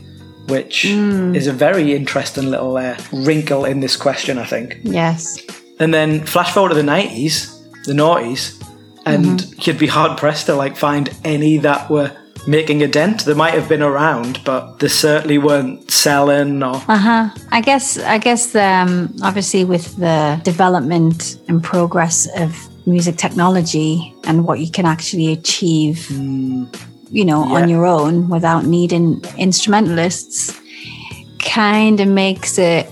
which is a very interesting little uh, wrinkle in this question, I think.
Yes.
And then flash forward to the nineties, the noughties, and you'd be hard pressed to like find any that were making a dent. They might have been around, but they certainly weren't selling or
Uh huh. I guess. I guess. Um, obviously, with the development and progress of music technology and what you can actually achieve, you know,
Yeah.
on your own without needing instrumentalists, kind of makes it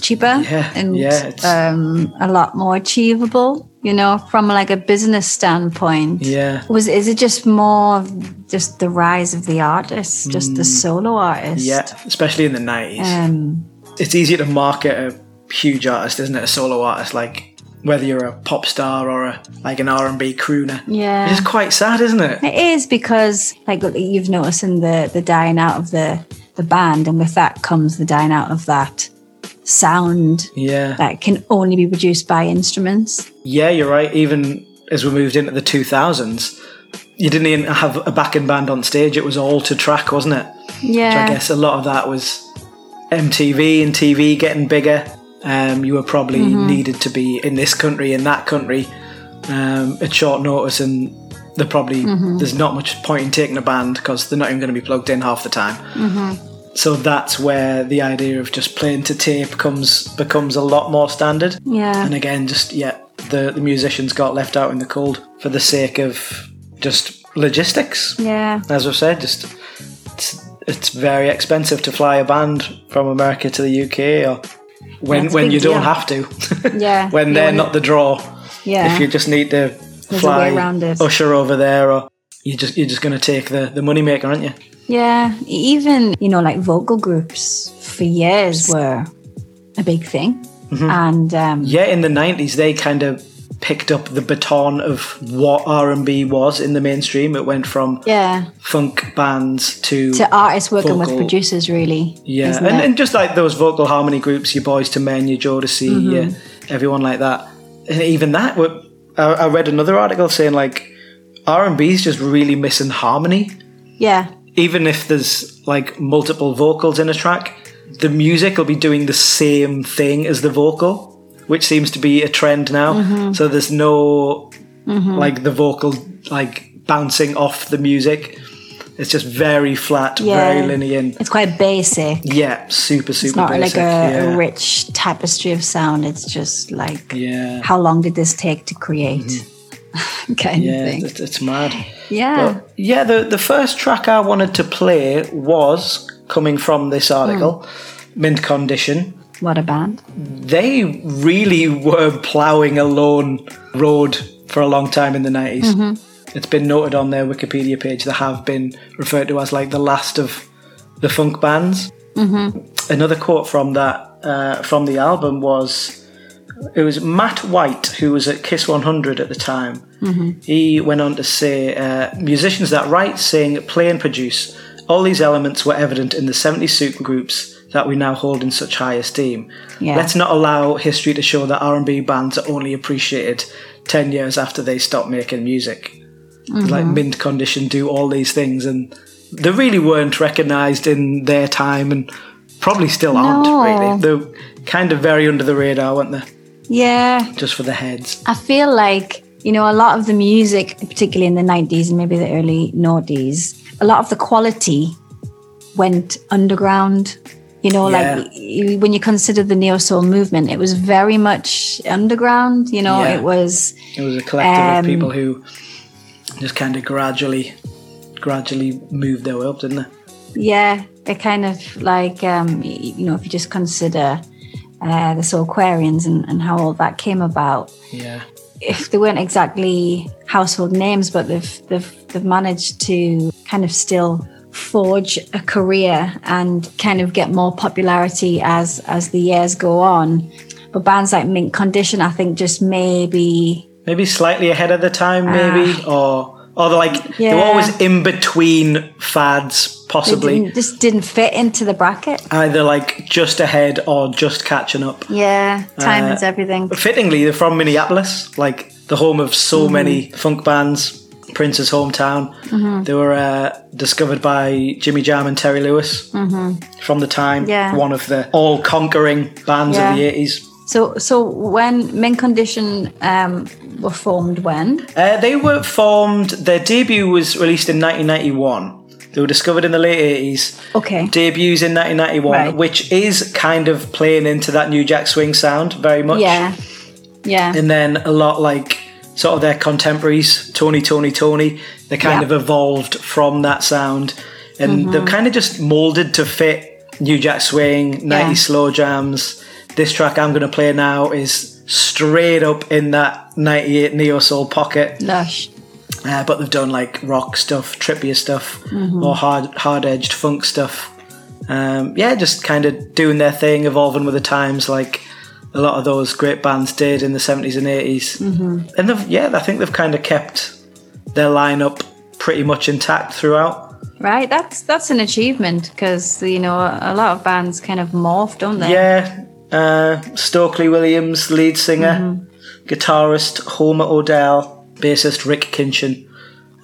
cheaper
Yeah,
and
yeah,
um, a lot more achievable. You know, from like a business standpoint.
yeah.
Was is it just more of just the rise of the artist, just the solo artist?
Mm. Yeah, especially in the nineties.
Um,
it's easier to market a huge artist, isn't it? A solo artist, like whether you're a pop star or a like an R and B crooner.
yeah.
It's quite sad, isn't it?
It is because, like, you've noticed in the the dying out of the the band, and with that comes the dying out of that sound
Yeah,
that can only be produced by instruments.
yeah, you're right. Even as we moved into the 2000s, you didn't even have a backing band on stage. It was all to track, wasn't it? Which
Yeah,
I guess a lot of that was MTV and TV getting bigger. Um, you were probably
Mm-hmm.
needed to be in this country, in that country, um, at short notice, and they're probably
Mm-hmm.
there's not much point in taking a band because they're not even going to be plugged in half the time.
Mm-hmm.
So that's where the idea of just playing to tape comes becomes a lot more standard.
yeah,
And again, just yeah, the the musicians got left out in the cold for the sake of just logistics
yeah.
as I've said, just it's, it's very expensive to fly a band from America to the UK, or when
That's
when you don't have to.
Yeah,
when they're not the draw.
Yeah,
If you just need to
There's
fly
way around it.
Usher over there, or you just you're just going to take the the money maker, aren't you?
yeah. Even you know, like vocal groups for years were a big thing, and um,
Yeah, in the '90s, they kind of picked up the baton of what R&B was in the mainstream. It went from
yeah,
funk bands to
to artists working with producers, really.
Yeah, and, and just like those vocal harmony groups, your Boyz II Men, your Jodeci,
Mm-hmm.
yeah, everyone like that. And even that, I read another article saying like R and B is just really missing harmony.
yeah,
Even if there's like multiple vocals in a track, the music will be doing the same thing as the vocal, which seems to be a trend now.
Mm-hmm.
So there's no like the vocal like bouncing off the music. It's just very flat,
Yeah.
very linear.
it's quite basic.
Yeah, super, super
It's not
basic.
like a,
yeah.
a rich tapestry of sound. It's just like
Yeah.
how long did this take to create? kind
Yeah,
of thing.
it's, it's mad.
Yeah.
But yeah, the, the first track I wanted to play was coming from this article,
Hmm.
Mint Condition.
what a band.
They really were ploughing a lone road for a long time in the 90s.
Mm-hmm.
It's been noted on their Wikipedia page. They have been referred to as like the last of the funk bands.
Mm-hmm.
Another quote from that uh, from the album was it was Matt White who was at Kiss 100 at the time.
Mm-hmm.
He went on to say, uh, musicians that write, sing, play, and produce. All these elements were evident in the 70s supergroups that we now hold in such high esteem.
Yeah.
Let's not allow history to show that R&B bands are only appreciated 10 years after they stop making music. Like Mint Condition do all these things and they really weren't recognised in their time and probably still aren't
No.
really. They're kind of very under the radar, weren't they?
Yeah.
Just for the heads.
I feel like, you know, a lot of the music, particularly in the 90s and maybe the early noughties, a lot of the quality went underground. You know,
Yeah.
like when you consider the neo soul movement, it was very much underground. You know,
Yeah.
it was,
It was a collective
Um,
of people who just kind of gradually, gradually moved their way up, didn't they?
yeah, it kind of like, um, you know, if you just consider uh, the Soulquarians and, and how all that came about,
Yeah.
if they weren't exactly household names, but they've they've they've managed to kind of still forge a career and kind of get more popularity as as the years go on. But bands like Mint Condition, I think, just maybe
Maybe slightly ahead of the time, maybe, or or they're like they were. Always in between fads, possibly
didn't, just didn't fit into the bracket.
either like just ahead or just catching up.
Yeah, time
Uh,
is everything.
Fittingly, they're from Minneapolis, like the home of so
Mm-hmm.
many funk bands. Prince's hometown.
Mm-hmm.
They were uh, discovered by Jimmy Jam and Terry Lewis from the time.
Mm-hmm. Yeah.
One of the all-conquering bands
Yeah.
of the eighties.
So so when Mint Condition um, were formed, when
Uh, they were formed. Their debut was released in 1991. They were discovered in the late 80s.
okay,
Debuts in 1991,
Right.
which is kind of playing into that New Jack Swing sound very much.
yeah, yeah,
And then a lot like sort of their contemporaries, Tony, Toni, Toné, they kind of evolved from that sound. And mm-hmm. they're kind of just molded to fit New Jack Swing, 90s
Yeah.
slow jams. This track I'm going to play now is straight up in that 98 neo soul pocket.
lush.
Uh, but they've done like rock stuff, trippier stuff,
Mm-hmm.
more hard hard edged funk stuff. Um, yeah, just kind of doing their thing, evolving with the times, like a lot of those great bands did in the seventies and 80s
Mm-hmm.
And they've, yeah, I think they've kind of kept their lineup pretty much intact throughout.
Right, that's that's an achievement because you know a lot of bands kind of morph, don't they?
Yeah, uh, Stokely Williams, lead singer, guitarist Homer O'Dell, bassist Rick Kinchen.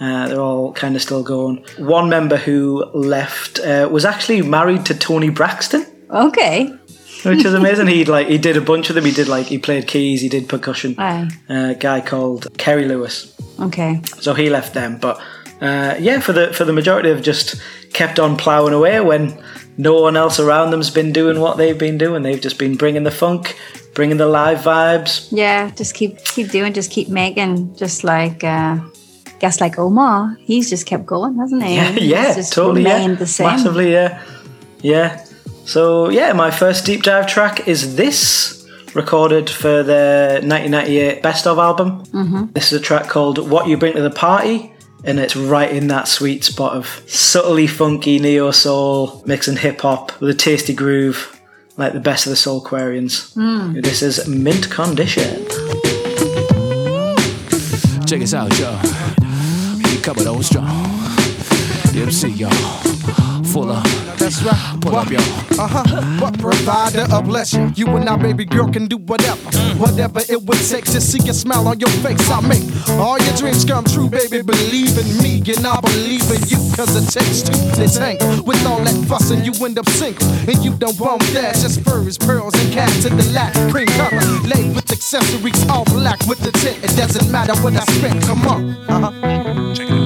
Uh, they're all kind of still going. One member who left uh, was actually married to Toni Braxton,
Okay.
which is amazing. he like he did a bunch of them. He did like he played keys, he did percussion.
Aye.
A guy called Keri Lewis.
Okay.
So he left them, but uh, yeah, for the for the majority, have just kept on ploughing away when no one else around them's been doing what they've been doing. They've just been bringing the funk, bringing the live vibes.
Yeah, just keep keep doing, just keep making, just like uh guess like Omar, he's just kept going, hasn't he?
Yeah, yeah, totally, yeah,
the same.
massively, yeah, yeah. So yeah, my first deep dive track is this, recorded for the 1998 Best of album. Mm-hmm. This is a track called "What You Bring to the Party." And it's right in that sweet spot of subtly funky neo soul, mixing hip hop with a tasty groove, like the best of the Soulquarians.
Hmm.
This is Mint Condition.
Check us out, y'all. You cover those strong. The MC, y'all. Full up.
That's right.
Pull up, y'all.
Uh huh. What provider of blessing? You and I, baby girl, can do whatever. Whatever it would take to see a smile on your face. I make all your dreams come true, baby. Believe in me, and I believe in you. Cause it takes two to tango. With all that fussing, you end up single. And you don't want that. Just furs, pearls, and cats in the lap. Cream color. Laid with accessories, all black with the tint. It doesn't matter what I spent. Come on. Uh huh.
When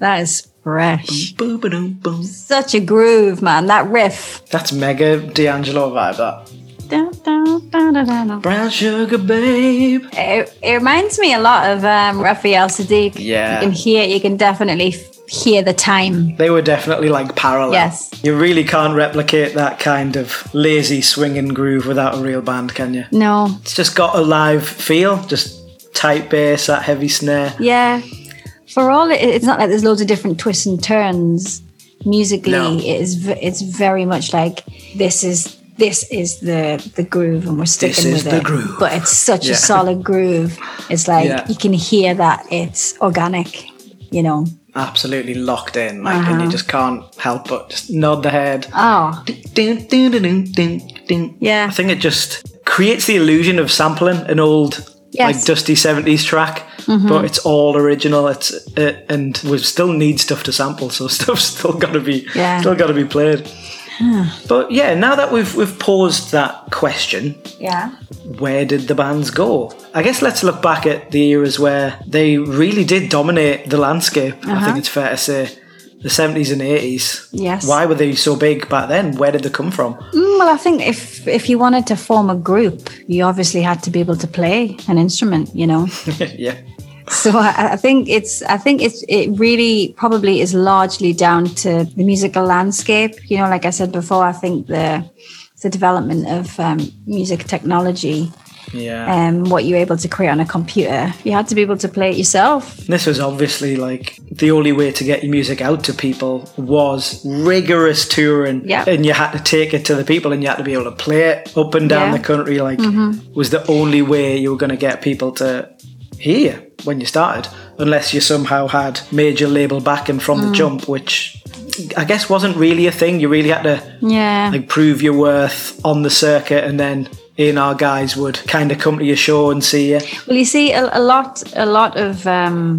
that is
fresh. Such a groove, man. That riff.
That's mega D'Angelo vibe. That
dun, dun, dun.
brown sugar babe.
It, it reminds me a lot of um, Raphael Saadiq.
Yeah.
You can hear, you can definitely hear the time.
They were definitely like parallel.
Yes.
You really can't replicate that kind of lazy swinging groove without a real band, can you?
No.
It's just got a live feel, just tight bass, that heavy snare.
Yeah. For all it, it's not like there's loads of different twists and turns musically.
No.
It is v- it's very much like this is this is the the groove and we're sticking
is
with
the
it.
groove.
But it's such
Yeah.
a solid groove. It's like
Yeah.
you can hear that it's organic, you know.
Absolutely locked in, like, and you
Uh-huh.
just can't help but just nod the head.
Oh. Yeah.
I think it just creates the illusion of sampling an old,
Yes.
like dusty seventies track,
Mhm.
but it's all original. It's uh, and we still need stuff to sample, so stuff's still got to be
Yeah.
still got to be played. But yeah, now that we've we've paused that question,
yeah.
where did the bands go? I guess let's look back at the eras where they really did dominate the landscape. I
Uh-huh.
think it's fair to say. The 70s and 80s.
Yes.
Why were they so big back then? Where did they come from?
Mm, well, I think if if you wanted to form a group, you obviously had to be able to play an instrument, you know.
yeah.
So I, I think it's I think it's it really probably is largely down to the musical landscape. You know, like I said before, I think the the development of um, music technology,
Yeah.
um, what you're able to create on a computer. You had to be able to play it yourself.
This was obviously like the only way to get your music out to people was rigorous touring.
Yeah.
And you had to take it to the people and you had to be able to play it up and down
Yeah.
the country. Like,
Mhm.
was the only way you were going to get people to hear when you started, unless you somehow had major label backing from the
Mm.
jump, which I guess wasn't really a thing. You really had to
Yeah.
like prove your worth on the circuit and then A&R guys would kind of come to your show and see you.
Well, you see, a, a lot, a lot of um,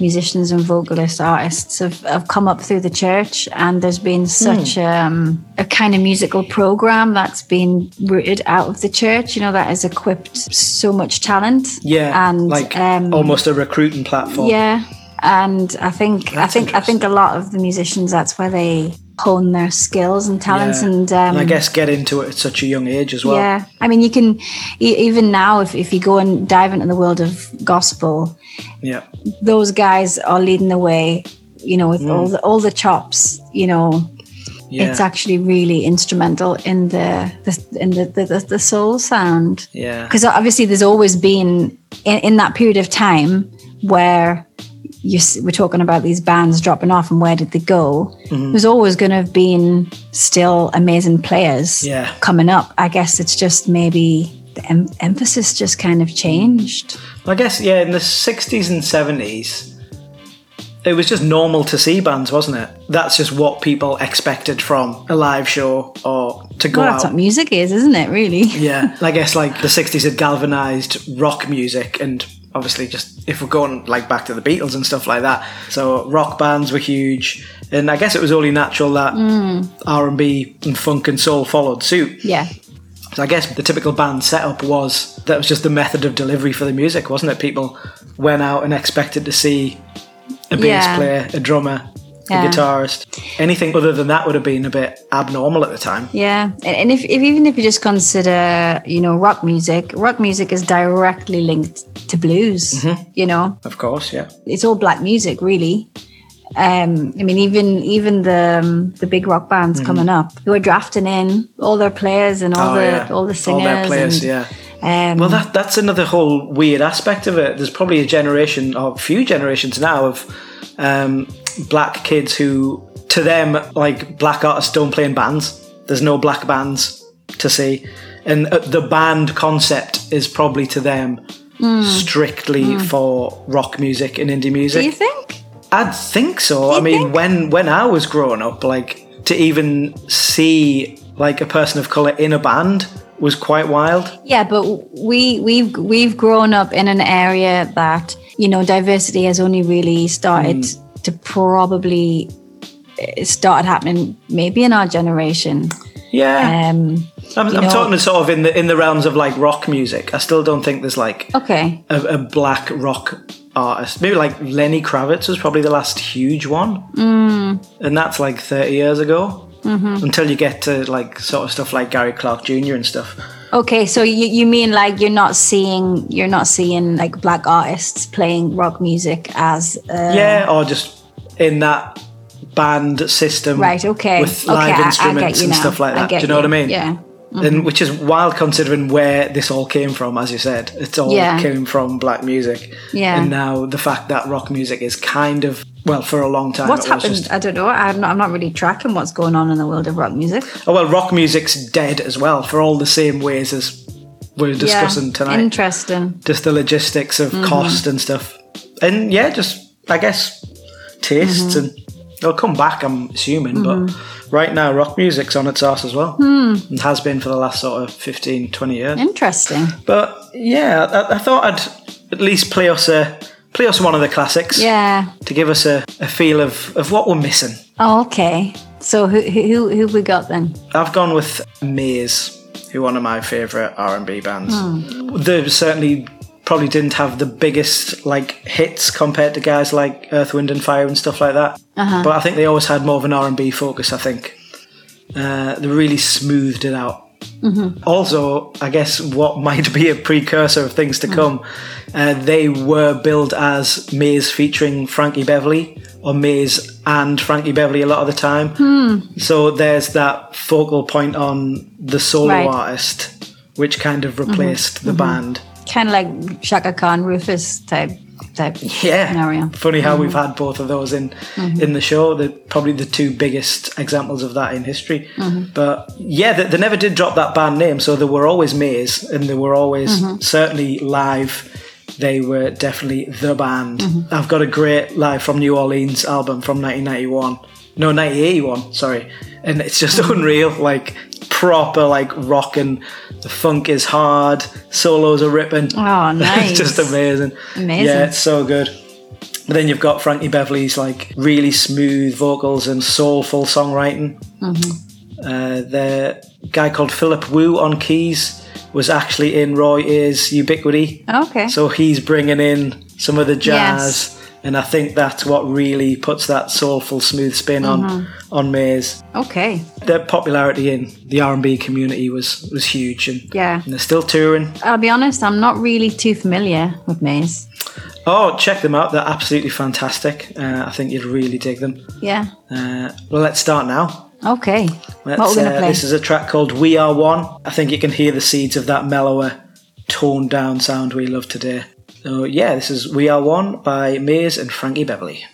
musicians and vocalist artists have, have come up through the church, and there's been such um, a kind of musical program that's been rooted out of the church. You know, that has equipped so much talent.
Yeah,
and
like
um,
almost a recruiting platform.
Yeah, and I think I think I think a lot of the musicians that's where they hone their skills and talents
Yeah.
and um,
and I guess get into it at such a young age as well.
yeah, I mean, you can e- even now if, if you go and dive into the world of gospel,
Yeah.
those guys are leading the way. You know, with
Mm.
all the all the chops. You know,
Yeah.
it's actually really instrumental in the, the in the, the, the, the soul sound.
Yeah.
Because obviously, there's always been in, in that period of time where you we're talking about these bands dropping off and where did they go?
Mhm.
There's always going to have been still amazing players
Yeah.
coming up. I guess it's just maybe the em- emphasis just kind of changed.
I guess yeah, in the sixties and seventies, it was just normal to see bands, wasn't it? That's just what people expected from a live show or to go
Well, that's
out.
what music is, isn't it? Really?
yeah, I guess like the '60s had galvanized rock music, and obviously, just if we're going like back to the Beatles and stuff like that, so rock bands were huge, and I guess it was only natural that
Mm.
R and B and funk and soul followed suit.
Yeah.
So I guess the typical band setup was that was just the method of delivery for the music, wasn't it? People went out and expected to see a bass
Yeah.
player, a drummer,
Yeah.
guitarist. Anything other than that would have been a bit abnormal at the time.
Yeah, and, and if, if even if you just consider, you know, rock music, rock music is directly linked to blues.
Mhm.
You know,
Of course, yeah.
it's all black music, really. Um, I mean, even even the um, the big rock bands
Mhm.
coming up, who are drafting in all their players and all
Oh,
the
yeah.
all the singers.
All their players,
and,
yeah.
Um,
Well, that that's another whole weird aspect of it. There's probably a generation, or a few generations now, of um, black kids who, to them, like black artists don't play in bands. There's no black bands to see, and uh, the band concept is probably to them
Mm.
strictly
Mm.
for rock music and indie music.
Do you think?
I'd think so. I mean, when when I was growing up, like to even see like a person of color in a band was quite wild.
Yeah, but we we've we've grown up in an area that you know diversity has only really started
Mm.
To probably it started happening maybe in our generation.
Yeah.
Um,
I'm, I'm talking sort of in the in the realms of like rock music. I still don't think there's like
Okay.
a, a black rock artist. Maybe like Lenny Kravitz was probably the last huge one,
Mm,
and that's like 30 years ago.
mhm.
Until you get to like sort of stuff like Gary Clark Jr. and stuff.
Okay, so you, you mean like you're not seeing you're not seeing like black artists playing rock music as uh,
yeah, or just in that band system,
Right, okay.
with
Okay,
live
I- I
instruments and
now.
stuff like that. Do you know
you.
what I mean?
Yeah.
And which is wild considering where this all came from, as you said. it all
Yeah.
came from black music.
Yeah.
And now the fact that rock music is kind of well, for a long time.
What's happened?
just-
I don't know. I'm not, I'm not really tracking what's going on in the world of rock music.
oh well, rock music's dead as well for all the same ways as we're discussing
yeah.
tonight.
Interesting.
just the logistics of
Mhm.
cost and stuff. And yeah, just I guess tastes
Mhm.
and they'll come back. I'm assuming,
Mhm.
but right now rock music's on its ass as well.
Hmm.
And has been for the last sort of 15, 20 years.
Interesting.
But yeah, I, I thought I'd at least play us a play us one of the classics
Yeah.
to give us a, a feel of, of what we're missing.
Oh, okay. So who who who we got then?
I've gone with Maze, who are one of my favourite R and B bands.
Hmm.
They certainly probably didn't have the biggest like hits compared to guys like Earth, Wind and Fire and stuff like that.
Uh-huh.
But I think they always had more of an R and B focus. I think uh, they really smoothed it out.
Mhm.
Also, I guess what might be a precursor of things to come, uh, they were billed as Maze featuring Frankie Beverly or Maze and Frankie Beverly a lot of the time. So there's that focal point on the solo
Right.
artist, which kind of replaced the band.
Kind of like Chaka Khan, Rufus type type
Yeah,
scenario.
funny how we've mm-hmm. had both of those in mm-hmm. in the show. They're probably the two biggest examples of that in history. Mm-hmm. But yeah, they, they never did drop that band name, so they were always Maze, and they were always certainly live. They were definitely the band. I've got a great live from New Orleans album from 1991. No, 1981. Sorry, and it's just unreal. Like proper like rock and the funk is hard. Solos are ripping.
Oh, nice.
it's just amazing.
Amazing.
Yeah, it's so good. But then you've got Frankie Beverly's like really smooth vocals and soulful songwriting. Uh, the guy called Philip Woo on keys was actually in Roy Ayers' Ubiquity.
Okay.
So he's bringing in some of the jazz.
Yes.
And I think that's what really puts that soulful, smooth spin on on Maze.
okay.
Their popularity in the R and B community was was huge, and,
Yeah.
and they're still touring.
I'll be honest, I'm not really too familiar with Maze.
Oh, check them out! They're absolutely fantastic. Uh, I think you'd really dig them.
Yeah.
Uh, well, let's start now.
Okay.
Let's,
what we're gonna
uh,
play?
This is a track called "We Are One." I think you can hear the seeds of that mellower, toned down sound we love today. So yeah, this is "We Are One" by Maze and Frankie Beverly.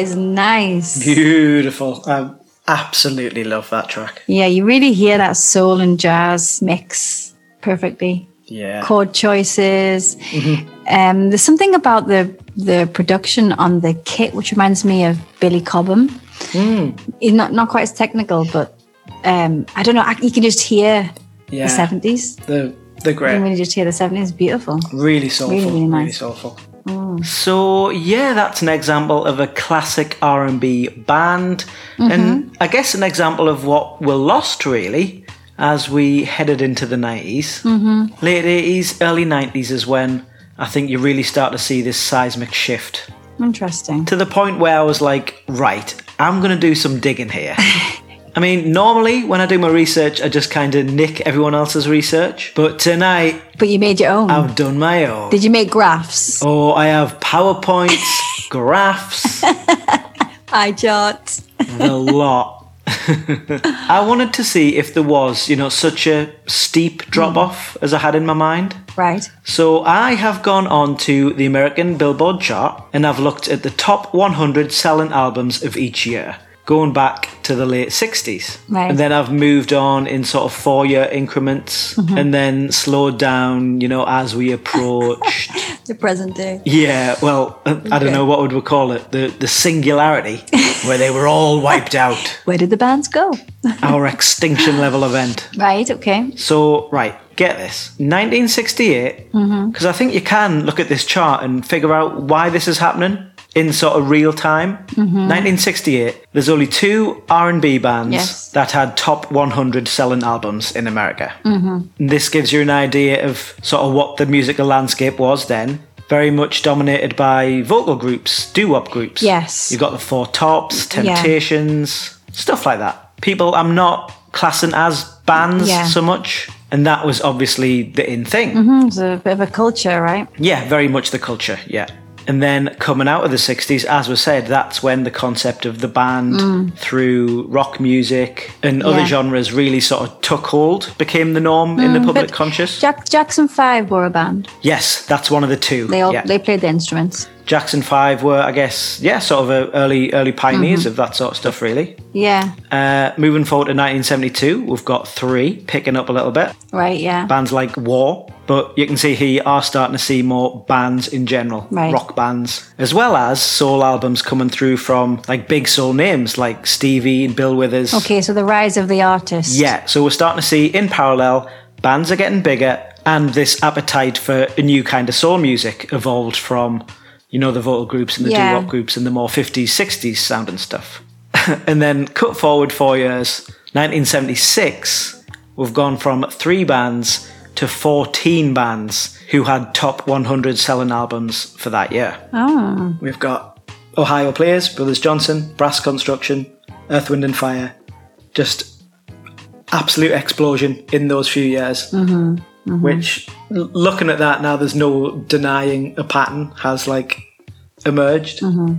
Is
nice.
Beautiful. I absolutely love that track.
Yeah, you really hear that soul and jazz mix perfectly.
Yeah.
Chord choices.
Mhm.
Um, there's something about the the production on the kit which reminds me of Billy Cobham.
Mm.
It's not not quite as technical, but um, I don't know. I, you can just hear
Yeah.
the seventies.
The the
You
great.
can really just hear the seventies. Beautiful.
Really soulful.
Really,
Really,
really nice.
soulful.
Mm.
So yeah, that's an example of a classic R and B band,
Mm-hmm.
and I guess an example of what we're lost really as we headed into the 90s
Mm-hmm.
Late eighties, early nineties is when I think you really start to see this seismic shift
Interesting.
to the point where I was like, right, I'm gonna do some digging here. I mean, normally when I do my research, I just kind of nick everyone else's research, but tonight
But you made your own.
I've done my own.
Did you make graphs?
Oh, I have PowerPoints, graphs,
I charts.
a lot. I wanted to see if there was, you know, such a steep hmm. drop off as I had in my mind.
Right.
So I have gone on to the American Billboard chart and I've looked at the top 100 selling albums of each year, going back to the late 60s.
Right.
And then I've moved on in sort of four year increments
Mhm.
and then slowed down, you know, as we approached.
The present day.
Yeah, well, uh, I don't know what would we call it, the the singularity, where they were all wiped out,
Where did the bands go?
our extinction level event.
Right. Okay.
So, right, get this, 1968,
Mm-hmm.
because I think you can look at this chart and figure out why this is happening in sort of real time.
Mhm.
1968, there's only two R&B bands
Yes.
that had top 100 selling albums in America.
Mm-hmm.
This gives you an idea of sort of what the musical landscape was then. Very much dominated by vocal groups, doo-wop groups.
Yes.
You've got the Four Tops,
Yeah.
Temptations, stuff like that. People I'm not classing as bands
Yeah.
so much. And that was obviously the in thing.
Mm-hmm. It's a bit of a culture, right?
Yeah, very much the culture, yeah. And then coming out of the 60s, as was said, that's when the concept of the band
Mm.
through rock music and other genres really sort of took hold, became the norm in the
Mm,
public conscious.
Jack- Jackson Five were a band.
yes, that's one of the two.
They all
yeah.
they played the instruments.
Jackson 5 were, I guess, yeah, sort of a early early pioneers
Mhm.
of that sort of stuff, really.
Yeah.
Uh, moving forward to 1972, we've got three, picking up a little bit.
Right. Yeah.
bands like War, but you can see here you are starting to see more bands in general,
Right.
rock bands, as well as soul albums coming through from like big soul names like Stevie and Bill Withers.
Okay. So the rise of the artist.
Yeah, so we're starting to see in parallel, bands are getting bigger, and this appetite for a new kind of soul music evolved from, you know, the vocal groups and the
Yeah.
doo-wop groups and the more 50s, 60s sounding stuff. and then cut forward four years, 1976, we've gone from three bands to 14 bands who had top 100 selling albums for that year.
Oh.
We've got Ohio Players, Brothers Johnson, Brass Construction, Earth, Wind and Fire. Just absolute explosion in those few years.
Mm-hmm. Mhm.
Which, looking at that now, there's no denying a pattern has like emerged.
Mm-hmm.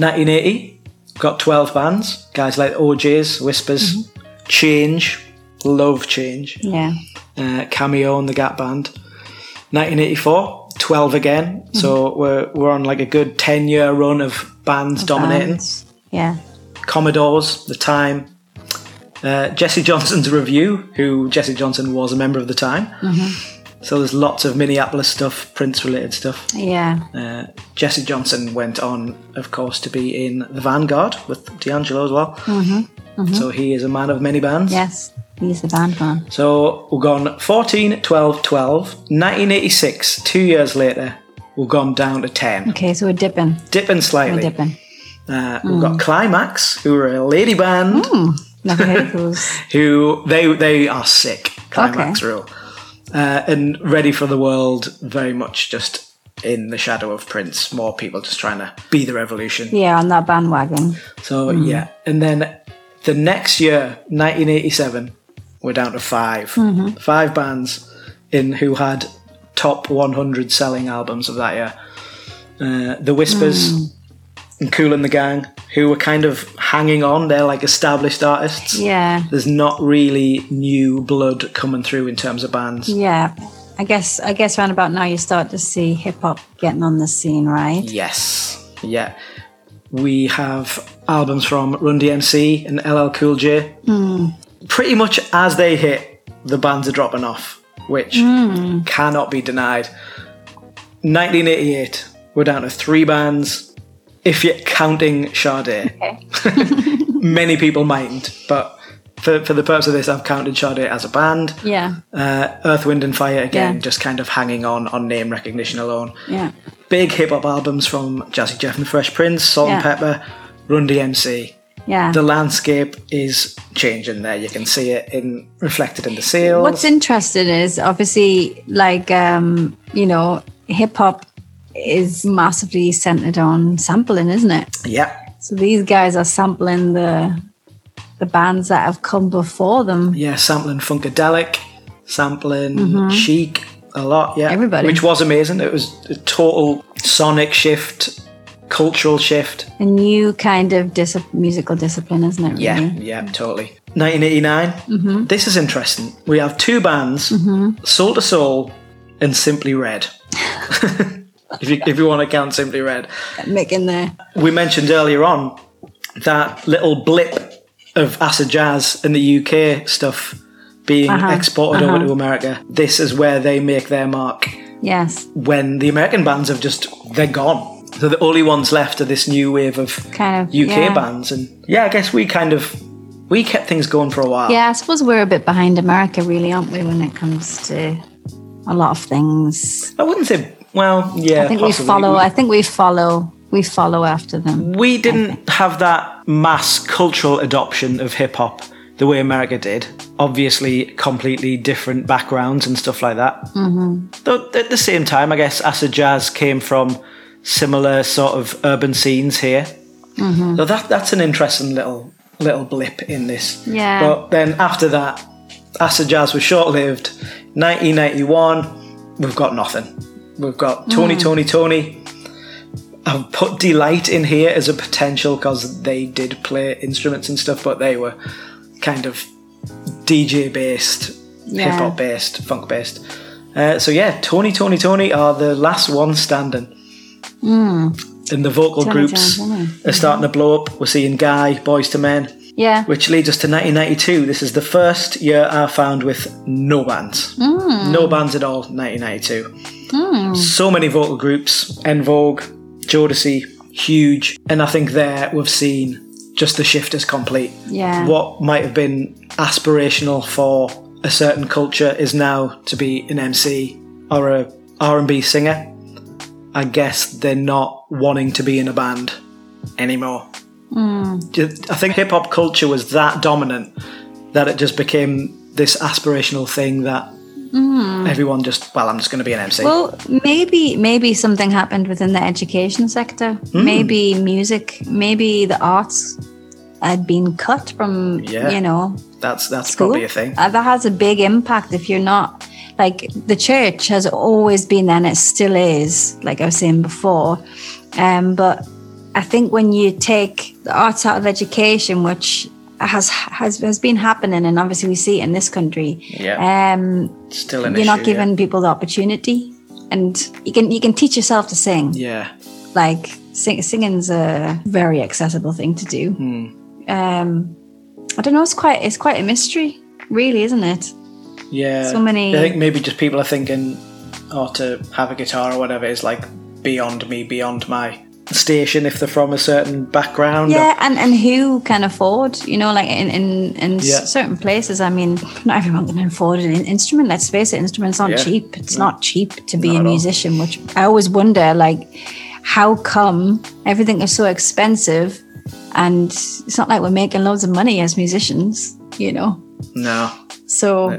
1980, got 12 bands. Guys like O'Jays, Whispers, Change, love Change,
Yeah.
uh, Cameo and the Gap Band. 1984, 12 again. So we're, we're on like a good 10 year run of bands dominating.
Bands. Yeah.
Commodores, The Time, uh, Jesse Johnson's Revue, who Jesse Johnson was a member of The Time.
Mm-hmm.
So there's lots of Minneapolis stuff, Prince related stuff.
Yeah.
Uh, Jesse Johnson went on, of course, to be in The Vanguard with D'Angelo as well.
Mm-hmm. Mm-hmm.
So he is a man of many bands.
yes, he's the band man.
So we've gone 14, 12, 12. 1986, two years later, we've gone down to 10.
Okay, so we're dipping.
Dipping slightly.
We're dipping.
Uh, we've got Climax, who are a lady band.
Never heard of those.
who they they are sick. Climax rule, uh, and ready for the world. Very much just in the shadow of Prince. More people just trying to be the revolution.
Yeah, on that bandwagon.
So
Mm.
yeah, and then the next year, 1987, we're down to 5
Mhm.
Five bands in who had top 100 selling albums of that year. Uh, the Whispers
Mm.
and Kool and the Gang, who were kind of hanging on. They're like established artists.
Yeah.
There's not really new blood coming through in terms of bands.
Yeah. I guess I guess around about now you start to see hip hop getting on the scene, right?
Yes. Yeah. we have albums from Run DMC and LL Cool J. Hmm. Pretty much as they hit, the bands are dropping off, which hmm. cannot be denied. 1988, we're down to three bands. If you're counting Sade, many people mightn't, but for, for the purpose of this, I've counted Sade as a band.
Yeah.
Uh, Earth, Wind and Fire again,
Yeah.
just kind of hanging on on name recognition alone.
Yeah.
Big hip hop albums from Jazzy Jeff and the Fresh Prince, Salt and Pepa, Run DMC.
Yeah.
The landscape is changing there. You can see it in reflected in the sales.
What's interesting is obviously like um, you know, hip hop is massively centered on sampling, isn't it?
yeah,
So these guys are sampling the the bands that have come before them.
yeah, sampling Funkadelic, sampling Chic a lot. Yeah,
Mm-hmm. Everybody.
which was amazing. It was a total sonic shift, cultural shift.
A new kind of dis- musical discipline, isn't it? Really?
Yeah, yeah, totally. 1989. This is interesting. We have two bands, Soul II Soul and Simply Red. if you if you want to count Simply Red,
Making the
we mentioned earlier on that little blip of acid jazz in the UK stuff being
Uh-huh,
exported over
uh-huh.
to America. This is where they make their mark.
yes,
When the American bands have just they're gone. So the only ones left are this new wave of
kind of
UK
yeah.
bands, and yeah, I guess we kind of we kept things going for a while.
Yeah, I suppose we're a bit behind America, really, aren't we, when it comes to a lot of things?
I wouldn't say. Well, yeah,
I think
possibly.
we follow. I think we follow. We follow after them.
We didn't have that mass cultural adoption of hip hop the way America did. Obviously, completely different backgrounds and stuff like that. Mm-hmm. Though at the same time, I guess acid jazz came from similar sort of urban scenes here. Mm-hmm. So that that's an interesting little little blip in this.
Yeah.
But then after that, acid jazz was short lived. 1991, we've got nothing. We've got Tony, Toni, Toné. I've put Deee-Lite in here as a potential because they did play instruments and stuff, but they were kind of DJ based,
Yeah.
hip hop based, funk based. Uh, so yeah, Tony, Toni, Toné are the last ones standing. And the vocal
Tony,
groups
Tony,
are starting to blow up. We're seeing Guy, Boyz II Men,
Yeah.
which leads us to 1992. This is the first year I found with no bands. No bands at all, 1992. Hmm. So many vocal groups. En Vogue, Jodeci, huge. And I think there we've seen just the shift is complete.
Yeah.
What might have been aspirational for a certain culture is now to be an MC or a R&B singer. I guess they're not wanting to be in a band anymore. Hmm. Just- I think hip hop culture was that dominant that it just became this aspirational thing that everyone just, well, I'm just going to be an MC.
Well, maybe maybe something happened within the education sector.
Hmm.
Maybe music. Maybe the arts had been cut from.
Yeah.
You know,
that's that's
school.
probably a thing.
Uh, that has a big impact if you're not like the church has always been there and it still is, like I was saying before. Um, but I think when you take the arts out of education, which has has has been happening, and obviously we see it in this country.
Yeah.
Um,
Still an
you're
issue.
not giving people the opportunity, and you can you can teach yourself to sing
Yeah.
like sing, singing's a very accessible thing to do.
Hmm.
Um, I don't know. It's quite it's quite a mystery, really, isn't it?
Yeah.
So many-
I think maybe just people are thinking, oh, to have a guitar or whatever is like beyond me, beyond my station if they're from a certain background.
Yeah, and and who can afford? You know, like in in, in
Yeah.
certain places. I mean, not everyone can afford an instrument. Let's face it, instruments aren't
Yeah.
cheap. It's not cheap to be
Not
a
at all.
musician. Which I always wonder, like, how come everything is so expensive, and it's not like we're making loads of money as musicians. You know,
No,
so.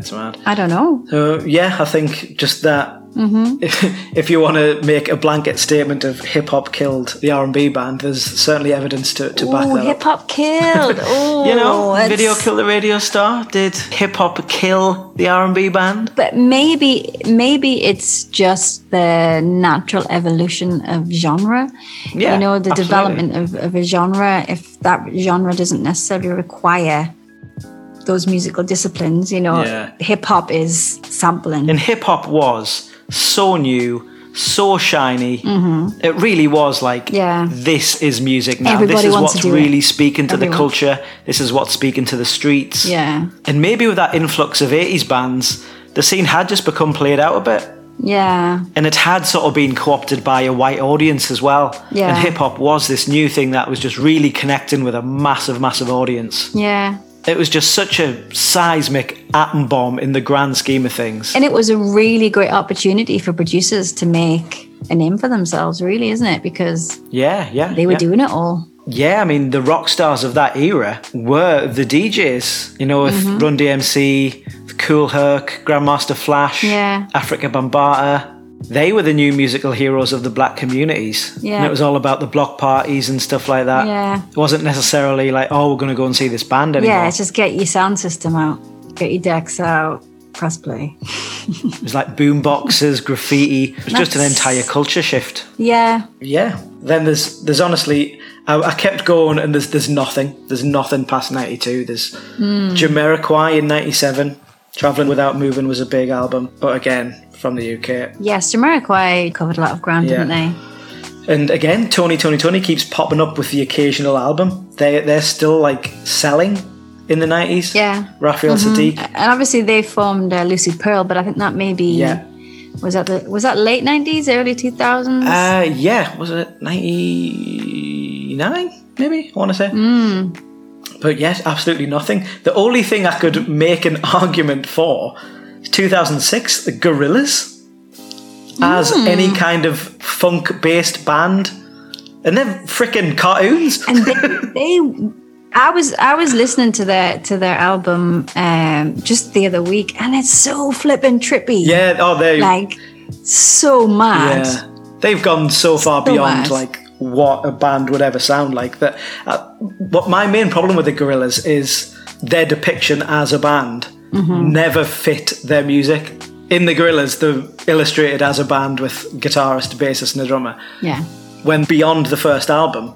I don't know.
So yeah, I think just that.
Mm-hmm.
If, if you want to make a blanket statement of hip hop killed the R and B band, there's certainly evidence to, to back
Oh,
that
Hip hop killed. Oh,
You know,
it's-
video killed the radio star. Did hip hop kill the R and B band?
But maybe maybe it's just the natural evolution of genre.
Yeah,
you know, the
absolutely.
development of, of a genre. If that genre doesn't necessarily require those musical disciplines, you know,
Yeah.
hip hop is sampling.
And hip hop was so new, so shiny. Mm-hmm. It really was like,
Yeah.
this is music now.
Everybody
this is what's
do it.
really speaking to the culture. This is what's speaking to the streets.
Yeah.
And maybe with that influx of 80s bands, the scene had just become played out a bit.
Yeah.
And it had sort of been co opted by a white audience as well.
Yeah.
And hip hop was this new thing that was just really connecting with a massive, massive audience.
Yeah.
It was just such a seismic atom bomb in the grand scheme of things.
And it was a really great opportunity for producers to make a name for themselves, really, isn't it? Because
Yeah, yeah.
they were
yeah.
doing it all.
Yeah, I mean, the rock stars of that era were the DJs, you know, with
Mm-hmm.
Run DMC, Kool Herc, Grandmaster Flash,
Yeah.
Afrika Bambaataa. They were the new musical heroes of the black communities.
Yeah.
And it was all about the block parties and stuff like that.
Yeah.
It wasn't necessarily like, oh, we're going to go and see this band anymore.
Yeah, just get your sound system out, get your decks out, press play.
It was like boom boxes, graffiti. It was just an entire culture shift.
Yeah.
Yeah. Then there's there's honestly I, I kept going and there's there's nothing. There's nothing past ninety two. There's hmm. Jamiroquai in ninety seven. Traveling Without Moving was a big album, but again from the UK.
Yes, Jamiroquai covered a lot of ground,
Yeah.
didn't they?
And again, Tony Toni Toné keeps popping up with the occasional album. They they're still like selling in the nineties.
Yeah.
Raphael Saadiq.
And obviously they formed uh, Lucy Pearl, but I think that maybe
Yeah.
was that the was that late nineties, early two thousands?
Uh yeah, was it ninety nine? Maybe I want to say. But yes, absolutely nothing. The only thing I could make an argument for 2006, the Gorillaz, as any kind of funk based band. And they're freaking cartoons.
and they, they I was I was listening to their to their album um just the other week and it's so flippin' trippy.
yeah, oh, they
Like so mad.
Yeah, they've gone so far
So
beyond
mad.
like what a band would ever sound like. That, uh, what my main problem with the Gorillaz is their depiction as a band
Mm-hmm.
never fit their music. In the Gorillaz, they're illustrated as a band with guitarist, bassist, and a drummer.
Yeah.
When beyond the first album,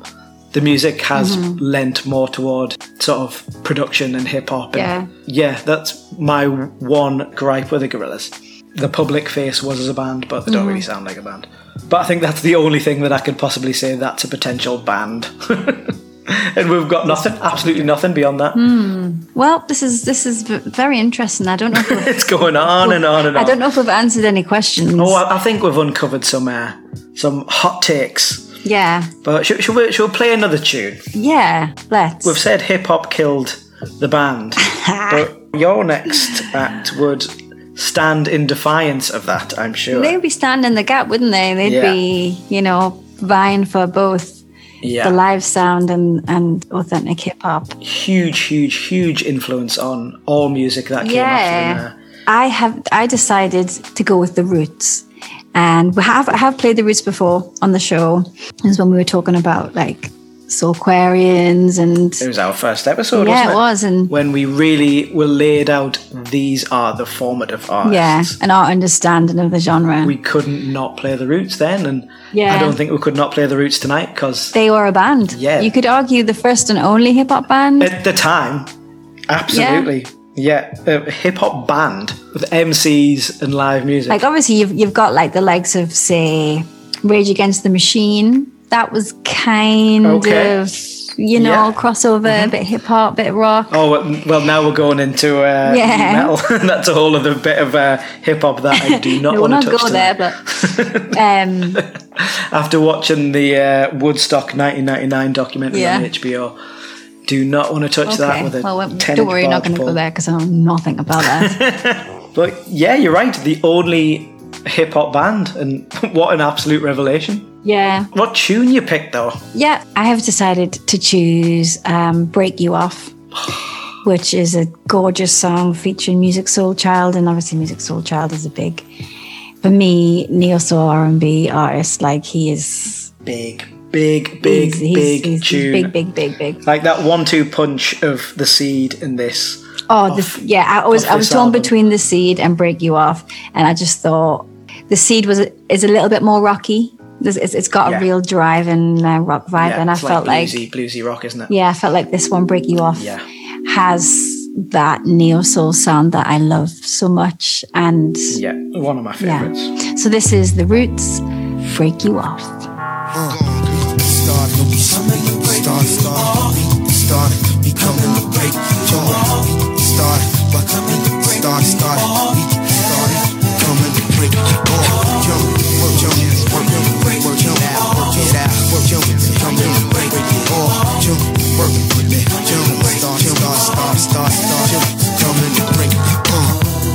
the music has
Mm-hmm.
lent more toward sort of production and hip hop.
Yeah.
yeah, that's my one gripe with the Gorillaz. The public face was as a band, but they don't
Mm-hmm.
really sound like a band. But I think that's the only thing that I could possibly say that's a potential band. and we've got nothing, absolutely nothing beyond that.
Well, this is this is very interesting. I don't know if
It's going on and on and on.
I don't know if we've answered any questions.
Oh, I, I think we've uncovered some uh, some hot takes.
yeah.
But should, should, we, should we play another tune?
Yeah. Let's.
We've said hip hop killed the band, but your next act would stand in defiance of that. I'm sure.
They'd be standing in the gap, wouldn't they? They'd
Yeah.
be, you know, vying for both
yeah,
the live sound and, and authentic hip hop.
huge, huge, huge influence on all music that came after them.
Yeah. I have I decided to go with the roots. And we have I have played the roots before on the show. Is when we were talking about like Soulquarians and
It was our first episode,
yeah,
wasn't
it
it?
was and
When we really were laid out, these are the formative artists.
yeah, and our understanding of the genre.
We couldn't not play the roots then, and
Yeah.
I don't think we could not play the roots tonight because
they were a band.
Yeah.
You could argue the first and only hip hop band.
at the time, absolutely, yeah, a hip hop band with MCs and live music.
like obviously you've you've got like the likes of say Rage Against the Machine. That was kind
Okay.
of you know
Yeah. Mm-hmm.
crossover, bit hip hop, bit rock.
Oh well, now we're going into uh,
Yeah.
metal. That's a whole other bit of uh, hip hop that I do not
no,
want to touch.
go there, but um,
After watching the uh, Woodstock 1999 documentary
Yeah.
on HBO, do not want to touch that with a
Well, well,
10
don't worry, not going to go there because I know nothing about that.
But yeah, you're right. The only hip hop band, and what an absolute revelation.
yeah,
What tune you picked though?
yeah. I have decided to choose um, "Break You Off." Which is a gorgeous song featuring Musiq Soulchild, and obviously Musiq Soulchild is a big, for me, neo soul R and B artist. Like he is
Big, big, big,
he's,
big
he's- he's
tune.
big, big, big, big.
Like that one-two punch of the seed in this.
Oh, this, yeah. I was I was torn between the seed and break you off, and I just thought the seed was is a little bit more rocky. It's, it's got
Yeah.
a real drive and uh, rock vibe,
Yeah,
and I
it's
felt like,
bluesy, bluesy rock, isn't it?
yeah, I felt like this one break you off
Yeah.
has that neo soul sound that I love so much. And
Yeah, one of my
yeah.
favorites.
So this is The Roots Break You Off.
Start, start, start, start, becoming the break. Becoming the break. Jump, start, start, start, start, start, break.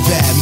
Bad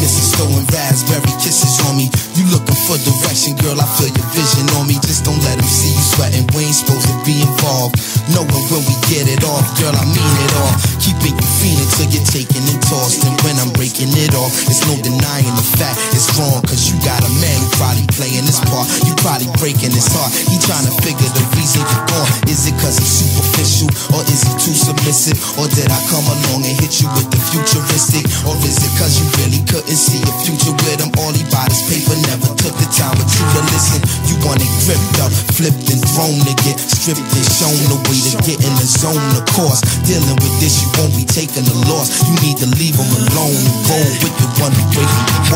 raspberry kisses on me. You looking for direction, girl? I feel your vision on me. Just don't see you sweating. We ain't supposed to be involved. Knowing when we get it off, girl, I mean it all. Keeping you feeling till you're taken and tossed. And when I'm breaking it off, it's no denying the fact it's wrong. Cause you got a man who probably playing his part. You probably breaking his heart. He trying to figure the reason you're gone. Is it cause he's superficial? Or is he too submissive? Or did I come along and hit you with the futuristic? Or is it cause you really couldn't see a future with him? All he bought his paper, never took the time with you to listen. You want it gripped up, flipped and thrown to get stripped and shown the way to get in the zone. Of course, dealing with this, you won't be taking a loss. You need to leave him alone and roll with the one who you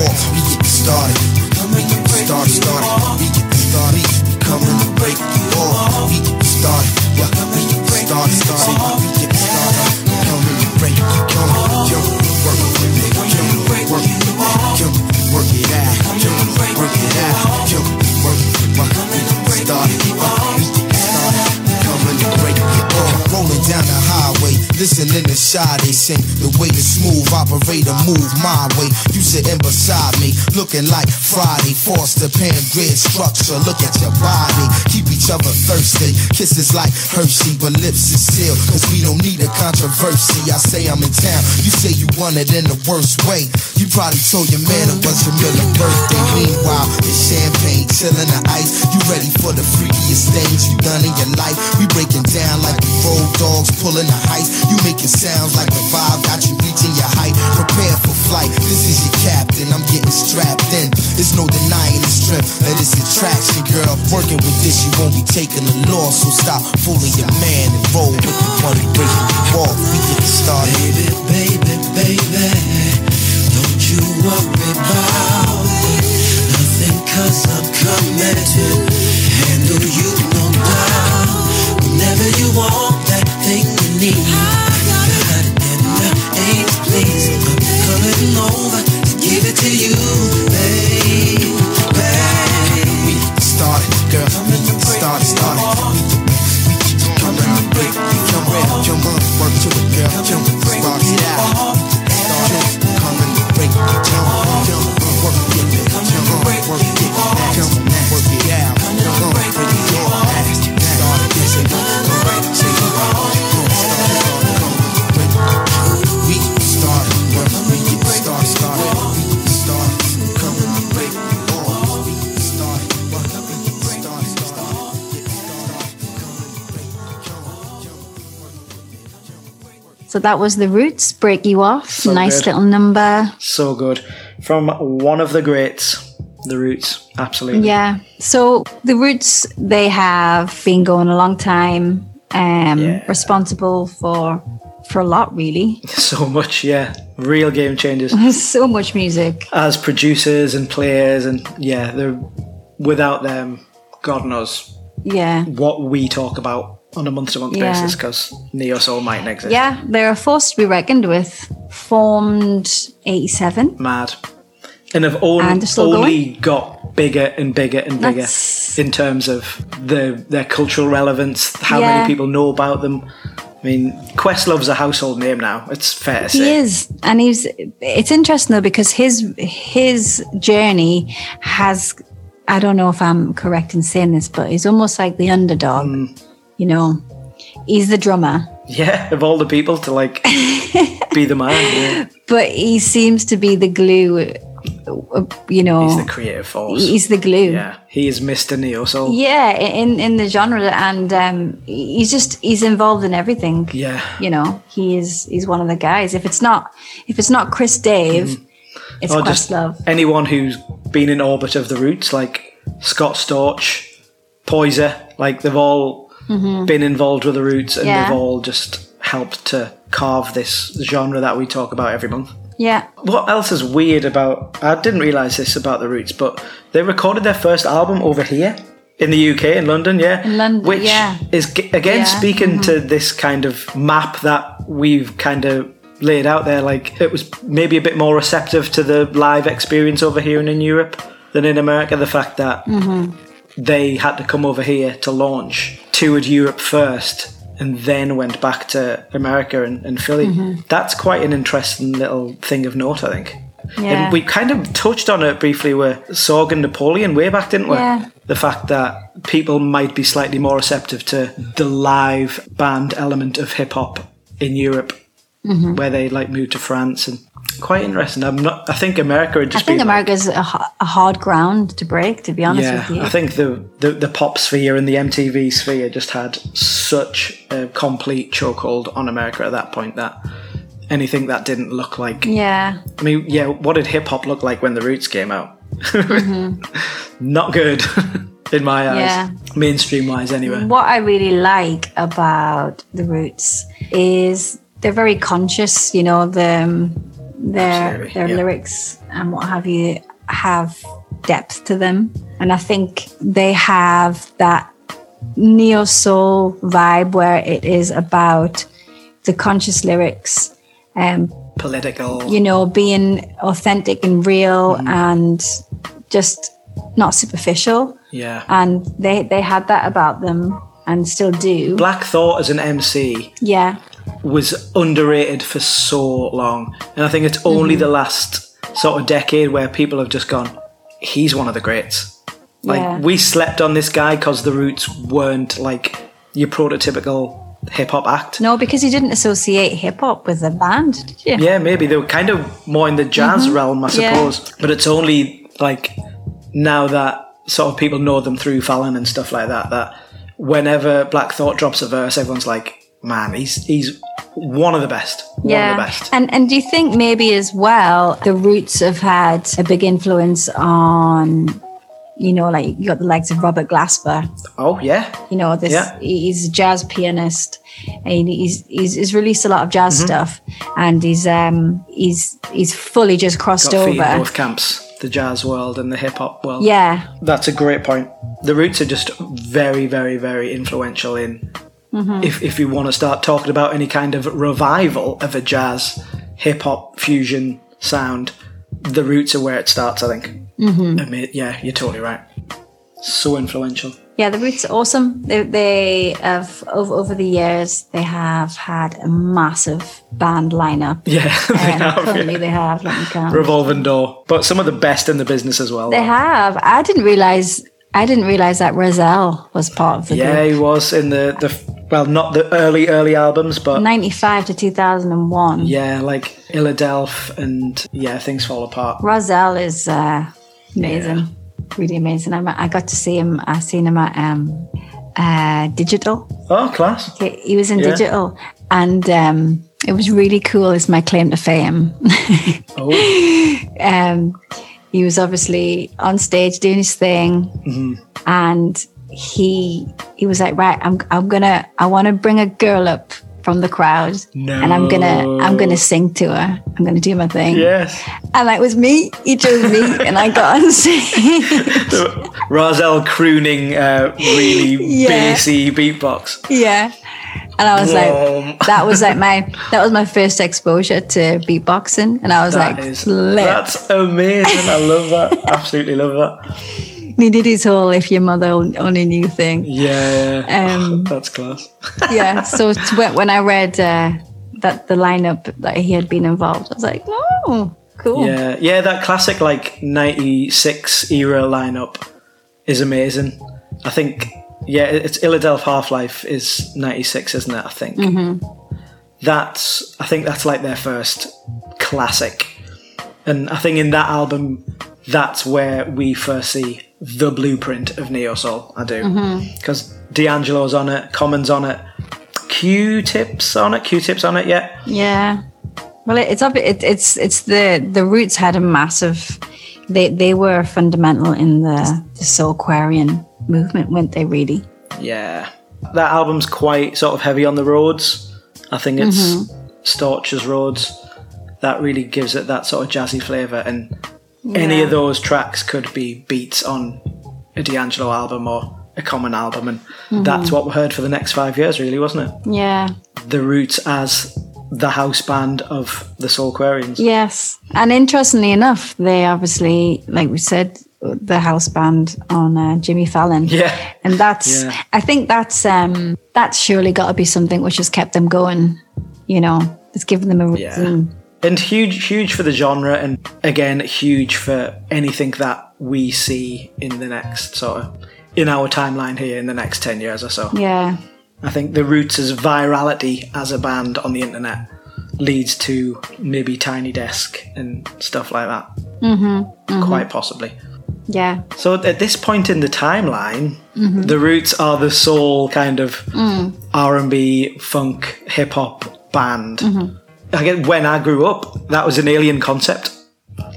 off. We get started. We get started, started. We get started. We coming to break you off. We get started. Yeah, we get started, started. We get started. We coming to break you off. Jump, work with me. Jump, work, jump, work it out. Jump, work it out. Jump, work. We get started. We get started. We coming to break off. Rolling down the highway, listening to Sade sing. The way the smooth operator move my way. You sitting beside me, looking like Friday. Foster Pam Grier structure. Look at your body. Keep each other thirsty. Kisses like Hershey, but lips is sealed. Cause we don't need a controversy. I say I'm in town. You say you want it in the worst way. You probably told your man it was your middle birthday. Meanwhile, it's champagne, chilling the ice. You ready for the freakiest things you done in your life? We breaking down like road dogs, pulling the heist. You making sounds like the vibe got you reaching your height. Prepare for flight. This is your captain. I'm getting strapped in. There's no denying the strength that it's attraction, girl. Working with this, you won't be taking a loss. So stop fooling your man and roll with the one who breaking you off. We get started.
Baby, baby, baby, don't you worry about nothing cause I'm to handle you. Whenever you want that thing you need, got it in the eight, please. I'm coming over to give it to you, baby.
We started, girl. We started, started. We coming to break. We jump, jump on, work to it, girl. Jump, start it out. Start coming to break. Jump, jump, work it, jump on, work it, jump,
So that was The Roots Break You Off.
So
nice
good.
little number.
So good. From one of the greats, The Roots. Absolutely.
Yeah. So the Roots, they have been going a long time, um, responsible for for a lot, really.
So much, yeah. Real game changers.
so much music.
As producers and players, and yeah, they're without them, God knows
Yeah.
what we talk about on a month to month
Yeah.
basis because Neo Soul mightn't exist.
Yeah, they're a force to be reckoned with. Formed 87.
Mad. And have only,
And
only got bigger and bigger and bigger
That's-
in terms of the their cultural relevance, how
Yeah.
many people know about them. I mean, Questlove's a household name now. It's fair to
He is, and he's. It's interesting though because his his journey has. I don't know if I'm correct in saying this, but he's almost like the underdog.
Mm.
You know, he's the drummer,
Yeah, of all the people to like be the man. Yeah.
but he seems to be the glue. You know,
He's the creative force.
he's the glue.
yeah, he is Mr. Neo Soul.
Yeah, in in the genre, and um, he's just he's involved in everything.
Yeah.
you know, he is he's one of the guys. If it's not if it's not Chris Dave, it's
Or just
Questlove.
anyone who's been in orbit of the roots, like Scott Storch, Poyser, like they've all
Mhm.
been involved with the roots and
Yeah.
they've all just helped to carve this genre that we talk about every month.
Yeah.
What else is weird about? I didn't realize this about the Roots, but they recorded their first album over here in the UK in London. Yeah,
In London,
which
yeah.
is again
Yeah, Mm-hmm.
speaking to this kind of map that we've kind of laid out there. Like it was maybe a bit more receptive to the live experience over here and in Europe than in America. The fact that
Mm-hmm.
they had to come over here to launch, toured Europe first, and then went back to America and, and Philly.
Mm-hmm.
That's quite an interesting little thing of note, I think.
Yeah.
And we kind of touched on it briefly with Sorg and Napoleon way back, didn't we?
Yeah.
The fact that people might be slightly more receptive to the live band element of hip hop in Europe,
Mhm.
where they like moved to France and quite interesting. I'm not. I think America
I
just
think
been like-
a, a hard ground to break, to be honest
yeah,
with you.
I think the, the the pop sphere and the MTV sphere just had such a complete chokehold on America at that point that anything that didn't look like
yeah.
I mean, yeah, what did hip hop look like when the Roots came out? Not good in my eyes,
Yeah.
mainstream wise, anyway.
What I really like about the Roots is they're very conscious. You know, the um, their
Absolutely,
their
yeah.
lyrics and what have you have depth to them, and I think they have that neo soul vibe where it is about the conscious lyrics. Um,
Political.
you know, being authentic and real
Mm-hmm.
and just not superficial.
Yeah.
And they they had that about them and still do.
Black Thought as an MC
Yeah.
Was underrated for so long. And I think it's only
Mm-hmm.
the last sort of decade where people have just gone, he's one of the greats. Like,
Yeah.
we slept on this guy because the Roots weren't like your prototypical hip hop act.
No, because you didn't associate hip hop with the band, did you?
Yeah, maybe they were kind of more in the jazz
Mhm.
realm, I
Yeah.
suppose. But it's only like now that sort of people know them through Fallon and stuff like that. That whenever Black Thought drops a verse, everyone's like, "Man, he's he's one of the best. One
Yeah.
of the best."
And and do you think maybe as well the Roots have had a big influence on you know, like you got the legs of Robert Glasper.
Oh yeah,
You know, this
Yeah.
he's a jazz pianist, and he's he's, he's released a lot of jazz
Mhm.
stuff, and he's um he's he's fully just crossed
got
over.
both camps, the jazz world and the hip hop world.
Yeah.
that's a great point. The Roots are just very, very, very influential in
Mhm.
if if you want to start talking about any kind of revival of a jazz hip hop fusion sound, the roots are where it starts. I think.
Mhm.
I mean, yeah, you're totally right. So influential.
Yeah, the Roots are awesome. They, they have over, over the years they have had a massive band lineup.
Yeah, they
Um,
have.
currently
yeah.
they have. Let me count.
Revolving door, but some of the best in the business as well.
They have. I didn't realize. I didn't realize that Rahzel was part of the
yeah,
group.
he was in the the well, not the early early albums, but
Ninety-five to two thousand and one.
yeah, like Illadelph and yeah, things fall apart.
Rahzel is uh, amazing, really amazing. I, I got to see him. I seen him at um, uh, Digital.
Oh, class!
He, he was in
Yeah.
Digital, and um, it was really cool. Is my claim to fame.
Oh.
um, he was obviously on stage doing his thing,
hmm
and he he was like, right, I'm I'm gonna I want to bring a girl up from the crowd, and I'm gonna I'm gonna sing to her. I'm gonna do my thing.
Yes.
And that was me. He chose me, and I got on stage.
Rahzel crooning uh, really
Yeah.
bassy beatbox.
yeah. And I was
Whoa.
like, that was like my that was my first exposure to beatboxing, and I was
That
like,
is- that's amazing. I love that. Absolutely love that.
he did his whole "if your mother only knew" thing.
Yeah.
Um,
that's class.
yeah. So when I read uh, that the lineup that he had been involved, I was like, oh, cool.
Yeah, yeah. That classic like '96 era lineup is amazing. I think. Yeah, it's Illadelph Half Life is '96, isn't it? I think.
hmm
that's I think that's like their first classic. And I think in that album that's where we first see the blueprint of Neo Soul. I do.
Mhm.
Because D'Angelo's on it, Common's on it, Q-Tip's on it, Q-Tip's on it, yeah.
Yeah. Well, it, it's it, it's it's the the Roots had a massive. They they were fundamental in the the Soulquarian movement, weren't they? Really.
Yeah. That album's quite sort of heavy on the Rhodes. I think it's
Mhm.
Storch's Rhodes that really gives it that sort of jazzy flavour, and any of those tracks could be beats on a D'Angelo album or a common album, and
Mhm.
that's what we heard for the next five years, really, wasn't it?
Yeah.
The Roots as the house band of the Soulquarians.
Yes. And interestingly enough, they obviously, like we said, the house band on uh, Jimmy Fallon.
Yeah.
And that's,
Yeah.
I think that's, um, that's surely got to be something which has kept them going, you know, it's given them a reason.
And huge, huge for the genre, and again, huge for anything that we see in the next sort of in our timeline here in the next ten years or so.
Yeah.
I think the Roots' virality as a band on the internet leads to maybe Tiny Desk and stuff like that,
Mm-hmm.
quite possibly.
Yeah.
So at this point in the timeline,
Mhm.
the Roots are the sole kind of
Mm.
R and B, funk, hip hop band.
Mhm.
I get when I grew up, that was an alien concept.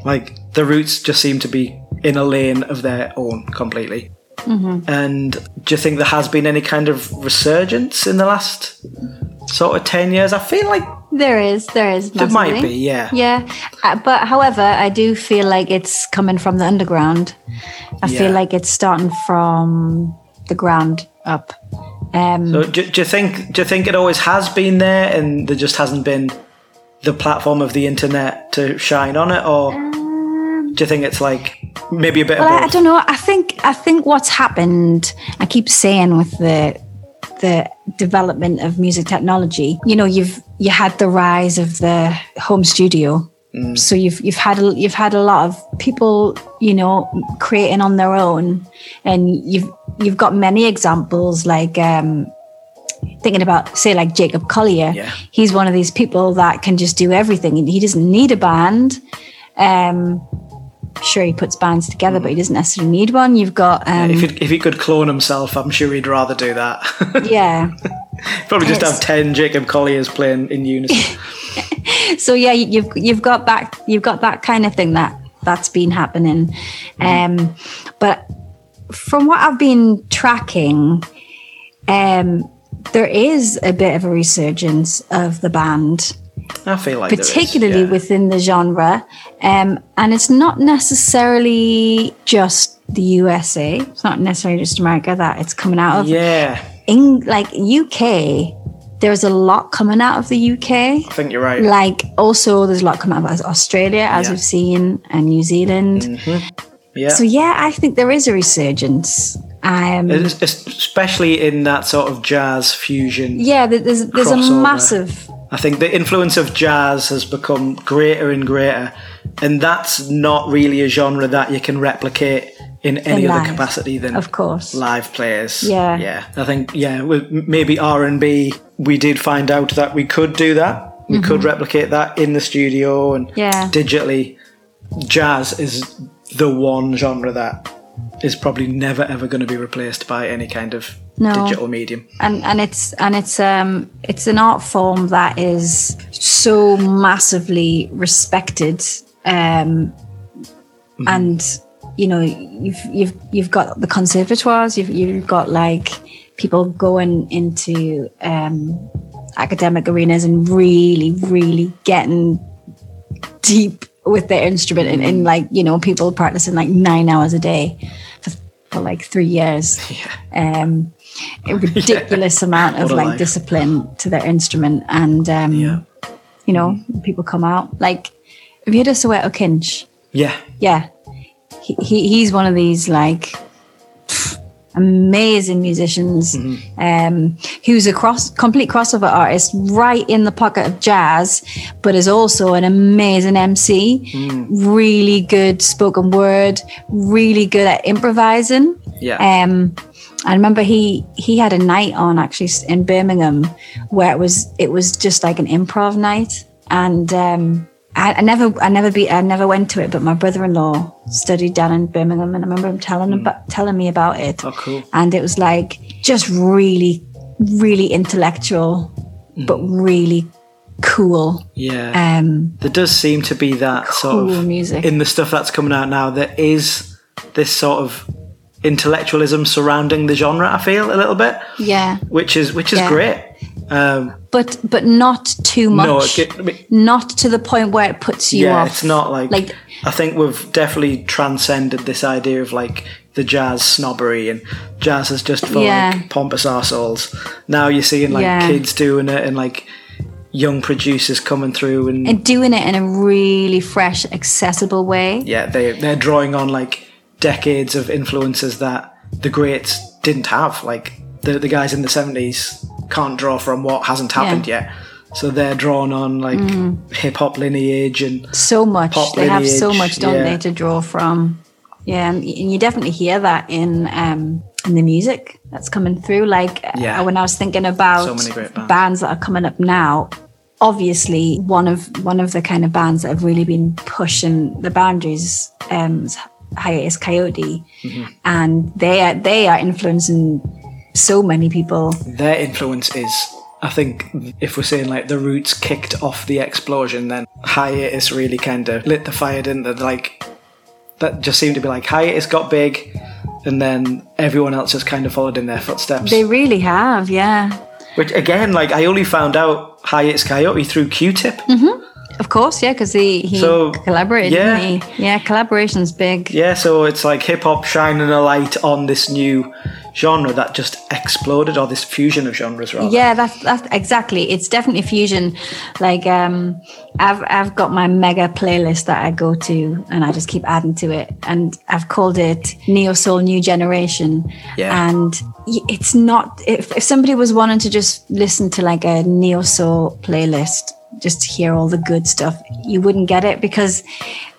Like the Roots just seemed to be in a lane of their own completely.
Mm-hmm.
And do you think there has been any kind of resurgence in the last sort of ten years? I feel like
There is, there is.
There might be, yeah.
Yeah. Uh, but however, I do feel like it's coming from the underground. I
Yeah.
feel like it's starting from the ground up. Um,
So do, do you think do you think it always has been there, and there just hasn't been the platform of the internet to shine on it, or do you think it's like maybe a bit
well,
of
I, I don't know. I think I think what's happened. I keep saying with the the development of music technology. You know, you've you had the rise of the home studio.
Mm.
So you've you've had a, you've had a lot of people, you know, creating on their own, and you've you've got many examples like um, thinking about say like Jacob Collier.
Yeah.
He's one of these people that can just do everything. and He doesn't need a band. Um, sure, he puts bands together, but he doesn't necessarily need one. You've got um,
if, he, if he could clone himself, I'm sure he'd rather do that.
yeah.
Probably just
It's-
have ten Jacob Colliers playing in unison.
so yeah you- you've you've got that you've got that kind of thing that that's been happening um but from what i've been tracking um there is a bit of a resurgence of the band
I feel like is,
particularly
yeah.
within the genre um and it's not necessarily just the usa it's not necessarily just america that it's coming out of
Yeah,
in like uk there's a lot coming out of the uk
I think you're right.
like also there's a lot coming out of Australia as
Yeah.
we've seen and New Zealand.
yeah,
So yeah, I think there is a resurgence. Um
Es- es- especially in that sort of jazz fusion.
yeah, there- there's there's a massive
I think the influence of jazz has become greater and greater, and that's not really a genre that you can replicate in any
In
other
live,
capacity than
of course.
live players.
Yeah.
yeah. I think yeah, maybe R and B, we did find out that we could do that. We could
Mhm.
replicate that in the studio and
Yeah.
digitally. Jazz is the one genre that is probably never ever going to be replaced by any kind of
No.
digital medium.
and and it's and it's um it's an art form that is so massively respected um and you know you've you've you've got the conservatoires you've you've got like people going into um academic arenas and really really getting deep with their instrument and, and like you know people practicing like nine hours a day for, for like three years um a ridiculous amount of like
life.
discipline to their instrument and um you know people come out. Like have you heard of Soweto Kinch?
Yeah,
yeah. He, he he's one of these like pff, amazing musicians. Um who's a cross complete crossover artist right in the pocket of jazz but is also an amazing mc really good spoken word. Really good at improvising.
Yeah.
um I remember he he had a night on actually in Birmingham where it was it was just like an improv night and um I, I never I never be I never went to it but my brother-in-law studied down in Birmingham and I remember him telling about telling me about it
Oh, cool.
and it was like just really really intellectual but really cool
Yeah.
um
there does seem to be that sort of
music.
in the stuff that's coming out now. There is this sort of intellectualism surrounding the genre. I feel a little bit,
yeah
which is which is
Yeah.
great. Um,
but but not too much.
no, get- I mean,
not to the point where it puts you
yeah,
off.
it's not like,
like
I think we've definitely transcended this idea of like the jazz snobbery and jazz is just for
Yeah.
like pompous assholes. Now you're seeing like
Yeah.
kids doing it and like young producers coming through and,
and doing it in a really fresh, accessible way.
yeah, they they're drawing on like decades of influences that the greats didn't have. Like the the guys in the seventies can't draw from what hasn't happened yet. So they're drawn on like
Mhm.
hip hop lineage and
So much. They have so much, don't
yeah.
they, to draw from? Yeah, and, you definitely hear that in um, in the music that's coming through. Like
Yeah.
uh, when I was thinking about
So many great bands.
that are coming up now. Obviously, one of one of the kind of bands that have really been pushing the boundaries um, Hiatus Kaiyote,
Mhm.
and they are they are influencing so many people.
their influence is I think if we're saying like the roots kicked off the explosion then hiatus really kind of lit the fire didn't they like that just seemed to be like hiatus got big and then everyone else just kind of followed in their footsteps
They really have, yeah.
which again like I only found out Hiatus Kaiyote through q-tip
hmm Of course, yeah, because he, he
So,
collaborated.
yeah.
he? yeah, collaboration's big.
yeah so it's like hip-hop shining a light on this new genre that just exploded or this fusion of genres rather
Yeah, that's that's exactly. It's definitely fusion. Like um, I've I've got my mega playlist that I go to, and I just keep adding to it, and I've called it Neo Soul New Generation.
Yeah.
And it's not if if somebody was wanting to just listen to like a neo soul playlist, just to hear all the good stuff, you wouldn't get it because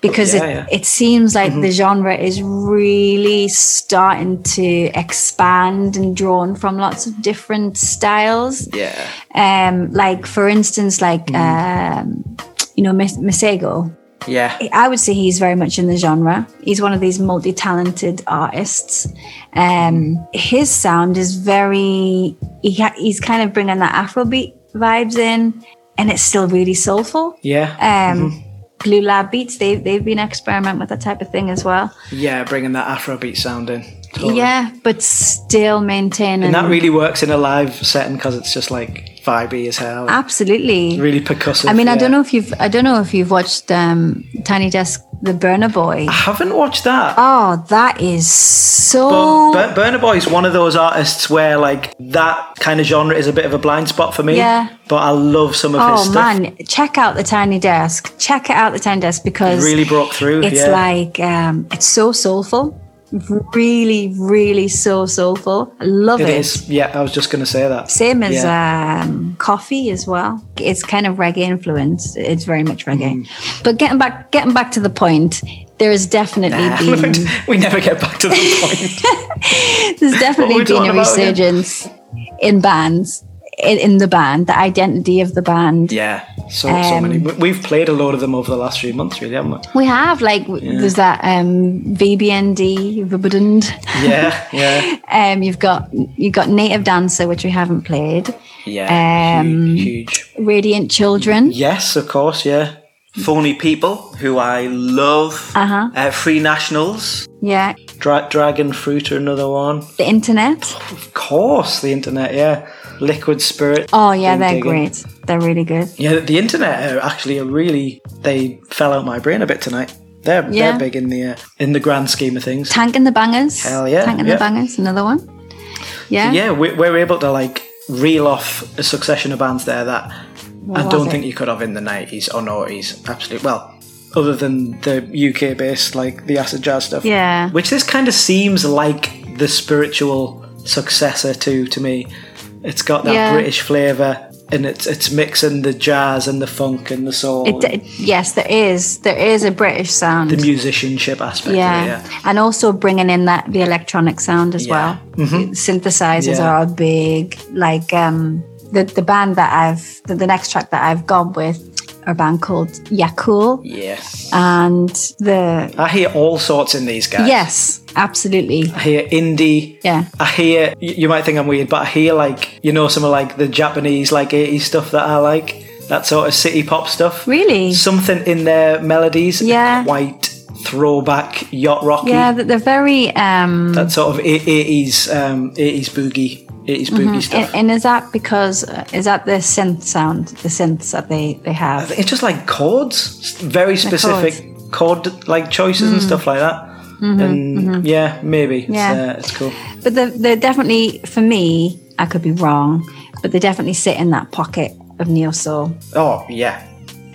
because
Yeah,
it,
yeah.
it seems like
Mhm.
the genre is really starting to expand and drawn from lots of different styles.
yeah
Um, like for instance, like
Mm.
um, you know, Mis- Masego.
yeah
I would say he's very much in the genre. He's one of these multi-talented artists. Um, his sound is very. He ha- he's kind of bringing that Afrobeat vibes in, and it's still really soulful.
yeah
Um, Blue Lab Beats, they they've been experimenting with that type of thing as well.
yeah bringing that afrobeat sound in totally.
Yeah, but still maintaining.
And that really works in a live setting because it's just like vibey as hell.
absolutely.
Really percussive.
I mean, I don't know if you've I don't know if you've watched um, Tiny Desk, the Burna Boy.
I haven't watched that.
Oh, that is so.
But Bur- Burna Boy is one of those artists where like that kind of genre is a bit of a blind spot for me.
Yeah.
But I love some of his stuff.
Oh man, check out the Tiny Desk. Check out the Tiny Desk because
It really broke through.
it's
yeah.
like um, it's so soulful. Really, really so soulful. I love it.
it is. Yeah, I was just going to say that.
Same as
Yeah.
um, Koffee as well. It's kind of reggae influenced. It's very much reggae.
Mm.
But getting back, getting back to the point, there has definitely been
we never get back to the point.
there's definitely
What were we
been a
talking about again?
resurgence in bands, in, in the band, the identity of the band.
yeah, so so
Um,
many. We- We've played a lot of them over the last few months, really, haven't we?
We have like
Yeah.
there's that um, VBND, Vibudund.
Yeah, yeah,
Um, you've got you've got Native Dancer, which we haven't played.
yeah.
Um,
huge.
Radiant Children.
Yes, of course, yeah. Phony People, who I love.
Uh-huh.
Uh, Free Nationals.
Yeah,
Dra- Dragon Fruit are another one.
the Internet.
Of course, the internet, yeah. Liquid Spirit.
Oh yeah, they're
digging.
great. They're really good.
Yeah, the internet are actually a really they fell out my brain a bit tonight. They're
Yeah.
they're big in the uh, in the grand scheme of things.
Tank and the Bangas.
Hell yeah,
Tank and
yeah.
the Bangers, another one. Yeah.
yeah, we, we're able to like reel off a succession of bands there that
What
I don't
it?
think you could have in the nineties or noughties. Absolutely, well, other than the UK based like the acid jazz stuff.
Yeah.
which this kind of seems like the spiritual successor to to me. It's got that
Yeah.
British flavour and it's it's mixing the jazz and the funk and the soul,
It, it, yes, there is. There is a British sound.
the musicianship aspect.
yeah.
of it, yeah.
and also bringing in that the electronic sound as
Yeah.
well.
Mhm.
Synthesizers
Yeah.
are a big like um the the band that I've the, the next track that I've gone with a band called Yakul
Yes,
and the
I hear all sorts in these guys.
yes absolutely
I hear indie.
yeah
I hear you might think I'm weird, but I hear like you know some of like the Japanese like 80s stuff that I like. That sort of city pop stuff.
really
Something in their melodies.
Yeah.
Quite throwback yacht rocky.
yeah they're very um
that sort of eight- 80s um 80s boogie 80s spooky
Mhm.
stuff.
And, and is that because uh, is that the synth sound, the synths that they they have?
It's just like chords, very specific chord like choices and
Mm.
stuff like that.
Mhm,
And
mhm.
yeah, maybe
Yeah.
It's, uh, it's cool.
But they're, they're definitely, for me, I could be wrong, but they definitely sit in that pocket of neo soul.
Oh yeah,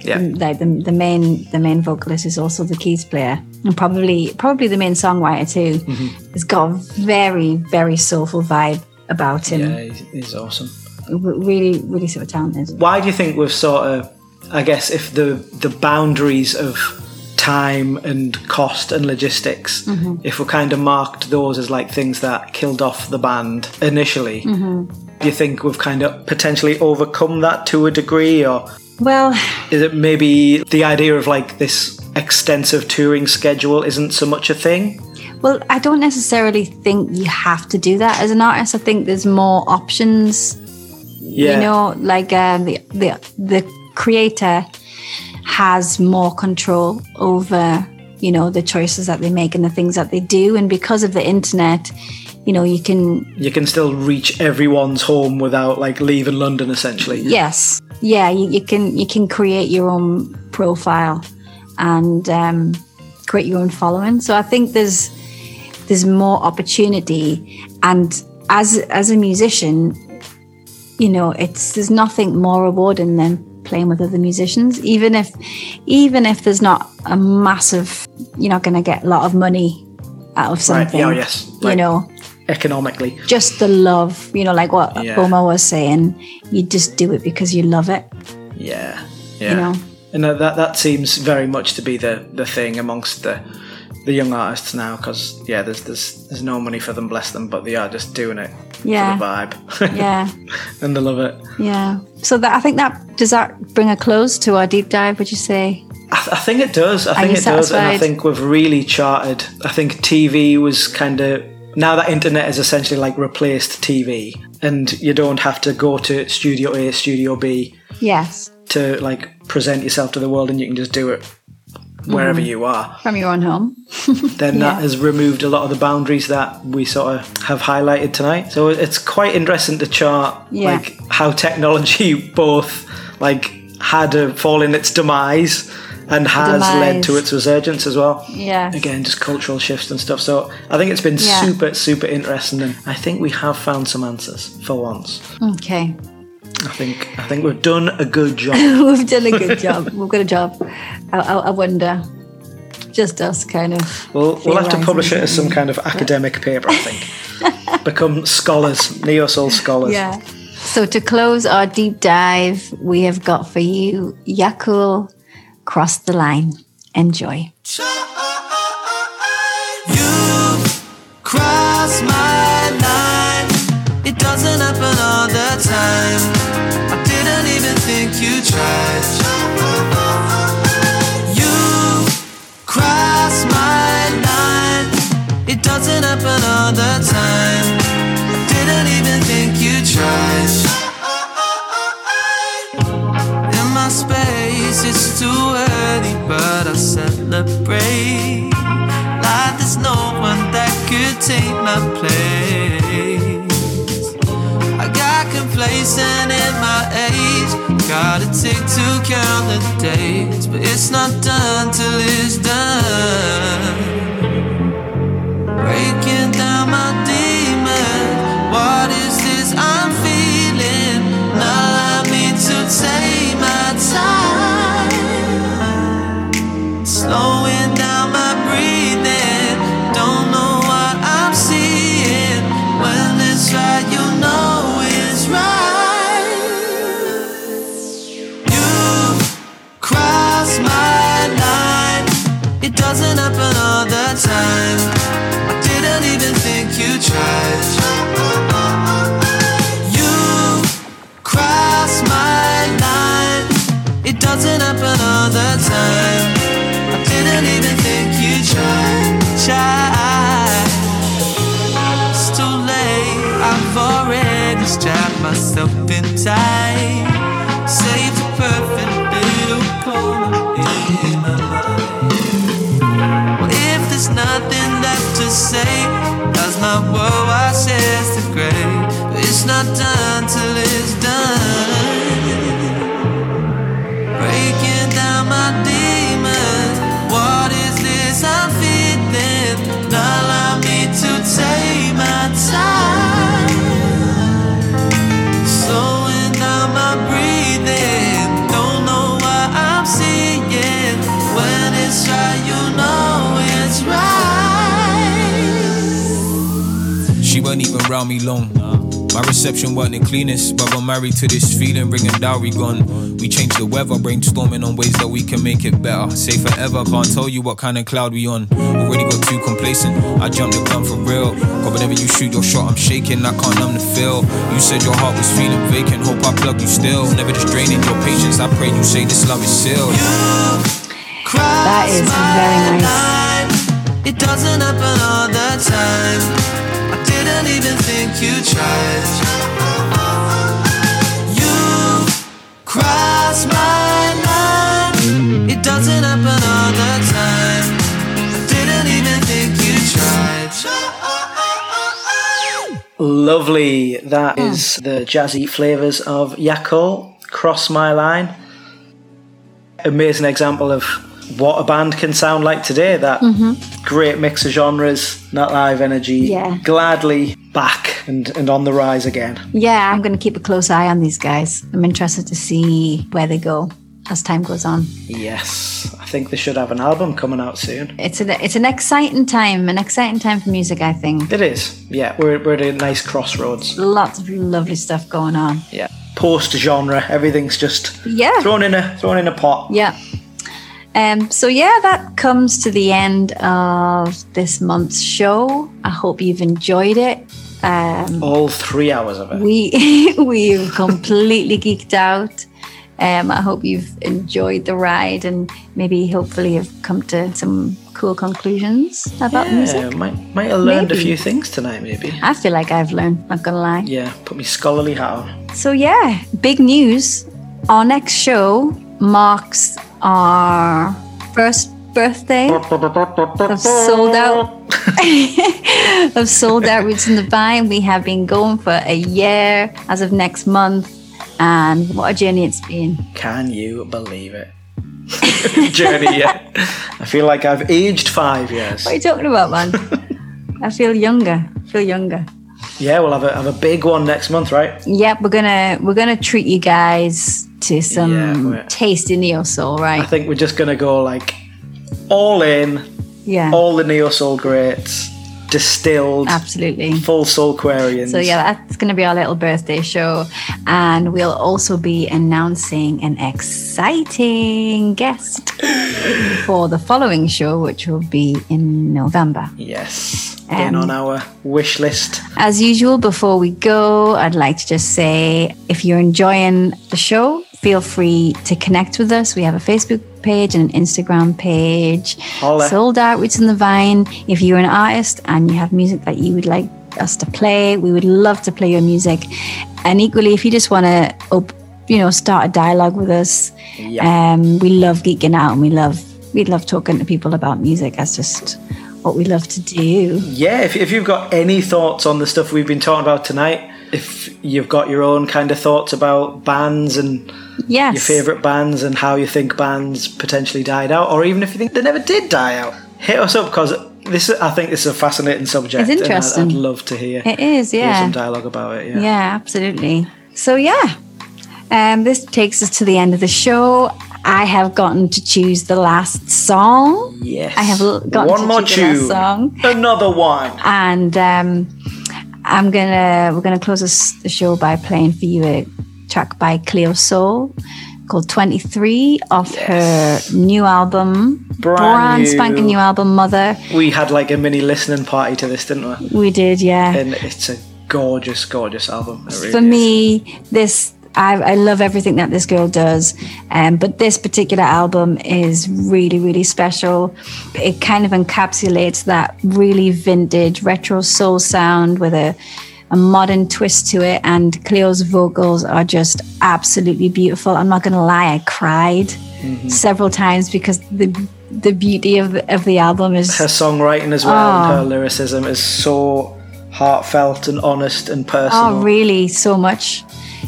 yeah.
Like the, the main the main vocalist is also the keys player, and probably probably the main songwriter too.
Mhm.
Has got a very very soulful vibe about him.
Yeah, he's, he's awesome.
Really, Really really super talented.
Why do you think we've sort of, I guess, if the the boundaries of time and cost and logistics,
Mhm.
if we kind of marked those as like things that killed off the band initially,
hmm
do you think we've kind of potentially overcome that to a degree, or
Well,
is it maybe the idea of like this extensive touring schedule isn't so much a thing?
Well, I don't necessarily think you have to do that as an artist. I think there's more options.
Yeah.
You know, like um, the the the creator has more control over you know the choices that they make and the things that they do, and because of the internet, you know, you can
You can still reach everyone's home without like leaving London, essentially.
Yes. Yeah, you, you can you can create your own profile and um, create your own following. So I think there's there's more opportunity, and as as a musician, you know, it's there's nothing more rewarding than playing with other musicians. Even if even if there's not a massive, you're not going to get a lot of money out of
Right.
something.
Yeah. oh, yes.
you know,
economically.
just the love. You know, like what
Yeah.
Boma was saying. You just do it because you love it.
Yeah. Yeah.
You know.
And that that, that seems very much to be the, the thing amongst the the young artists now, because yeah, there's there's there's no money for them, bless them, but they are just doing it
Yeah.
for the vibe.
Yeah.
and they love it.
Yeah. So that I think that does that bring a close to our deep dive. Would you say?
I, th- I think it does. I think it does, and I think we've really charted. I think TV was kind of now that internet has essentially like replaced TV, and you don't have to go to Studio A, Studio B
Yes.
to like present yourself to the world, and you can just do it wherever
Mhm.
you are.
From your own home.
Then
Yeah.
that has removed a lot of the boundaries that we sort of have highlighted tonight. So it's quite interesting to chart
Yeah.
like how technology both like had a fall in its demise and has led to its resurgence as well.
Yeah.
Again, just cultural shifts and stuff. So I think it's been
Yeah.
super, super interesting, and I think we have found some answers for once.
Okay.
I think I think we've done a good job.
We've done a good job. We've got a job. I, I, I wonder. Just us, kind of.
We'll, we'll have to publish it as some kind of academic paper, I think. Become scholars, neo soul scholars.
Yeah. So to close our deep dive, we have got for you Yakul Cross the Line. Enjoy.
cross my time. I didn't even think you tried. In my space, it's too early, but I'll celebrate. Like there's no one that could take my place. I got complacent in my age. Gotta take to count the days, but it's not done till it's done. Breaking doesn't happen all the time. I didn't even think you tried. Myself in tight.
Weren't even round me long. My reception wasn't the cleanest, but I'm married to this feeling, bringing dowry gone. We changed the weather, brainstorming on ways that we can make it better. Say forever, can't tell you what kind of cloud we on. Already got too complacent, I jumped the gun for real. God, whenever you shoot your shot, I'm shaking, I can't numb the feel. You said your heart was feeling vacant, hope I plug you still. Never just draining your patience, I pray you say this love is sealed.
That is very nice.
It doesn't happen all the time. Didn't even think you tried. You cross my line. It doesn't happen all the time. Didn't even think you tried.
Lovely. That is the jazzy flavours of Yakul, Cross My Line. Amazing example of what a band can sound like today. That mm-hmm. great mix of genres, not live energy.
Yeah.
Gladly back and, and on the rise again.
Yeah, I'm going to keep a close eye on these guys. I'm interested to see where they go as time goes on.
Yes. I think they should have an album coming out soon.
It's an it's an exciting time, an exciting time for music. I think
It is. Yeah. We're, we're at a nice crossroads.
lots of lovely stuff going on.
Yeah. Post genre. Everything's just
Yeah.
thrown in a thrown in a pot.
Yeah. Um, so yeah, that comes to the end of this month's show. I hope you've enjoyed it. Um,
All three hours of it.
we we've completely geeked out. Um, I hope you've enjoyed the ride and maybe hopefully have come to some cool conclusions about
Yeah,
music.
might might have learned
Maybe.
a few things tonight, maybe.
I feel like I've learned, not gonna lie.
Yeah, put me scholarly hat on.
So yeah, big news. Our next show marks our first birthday of Souled Out of Souled Out roots in the vine. We have been going for a year as of next month, and what a journey it's been.
Can you believe it? Journey, yeah. I feel like I've aged five years.
What are you talking about, man? I feel younger. I feel younger.
Yeah, we'll have a have a big one next month, right?
Yep, we're gonna we're gonna treat you guys to some
Yeah, we're-
tasty neo soul, right?
I think we're just gonna go like all in,
Yeah,
all the neo soul greats, distilled,
absolutely.
full Soulquarians.
So yeah, that's going to be our little birthday show, and we'll also be announcing an exciting guest for the following show, which will be in November.
Yes. Getting
Um,
on our wish list.
As usual, before we go, I'd like to just say if you're enjoying the show, feel free to connect with us. We have a Facebook page and an Instagram page.
Holla.
Souled Out Roots in the Vine. If you're an artist and you have music that you would like us to play, we would love to play your music. And equally, if you just want to, op- you know, start a dialogue with us, um, we love geeking out and we love we love talking to people about music. That's just what we love to do.
Yeah, if, if you've got any thoughts on the stuff we've been talking about tonight, if you've got your own kind of thoughts about bands and
Yes.
your favourite bands and how you think bands potentially died out, or even if you think they never did die out, hit us up because this I think this is a fascinating subject.
It's
and I'd-
interesting.
I'd, love to hear,
It is,
hear
yeah.
some dialogue about it. Yeah.
Yeah, absolutely. So yeah, um, this takes us to the end of the show. I have gotten to choose the last song.
Yes.
I have gotten
one
to
more
choose the last song,
Another one.
and um, I'm gonna we're gonna close this, the show by playing for you a track by Cleo Sol called 23 off her new album,
Brand new.
spanking new album, Mother.
We had like a mini listening party to this, didn't we?
We did, yeah.
And it's a gorgeous, gorgeous album. Really
for
is.
me, this I, I love everything that this girl does, um, but this particular album is really, really special. It kind of encapsulates that really vintage retro soul sound with a, a modern twist to it, and Cleo's vocals are just absolutely beautiful. I'm not going to lie, I cried
Mm-hmm.
several times because the the beauty of the, of the album is
her songwriting as well and
Oh.
her lyricism is so heartfelt and honest and personal.
Oh, really? So much.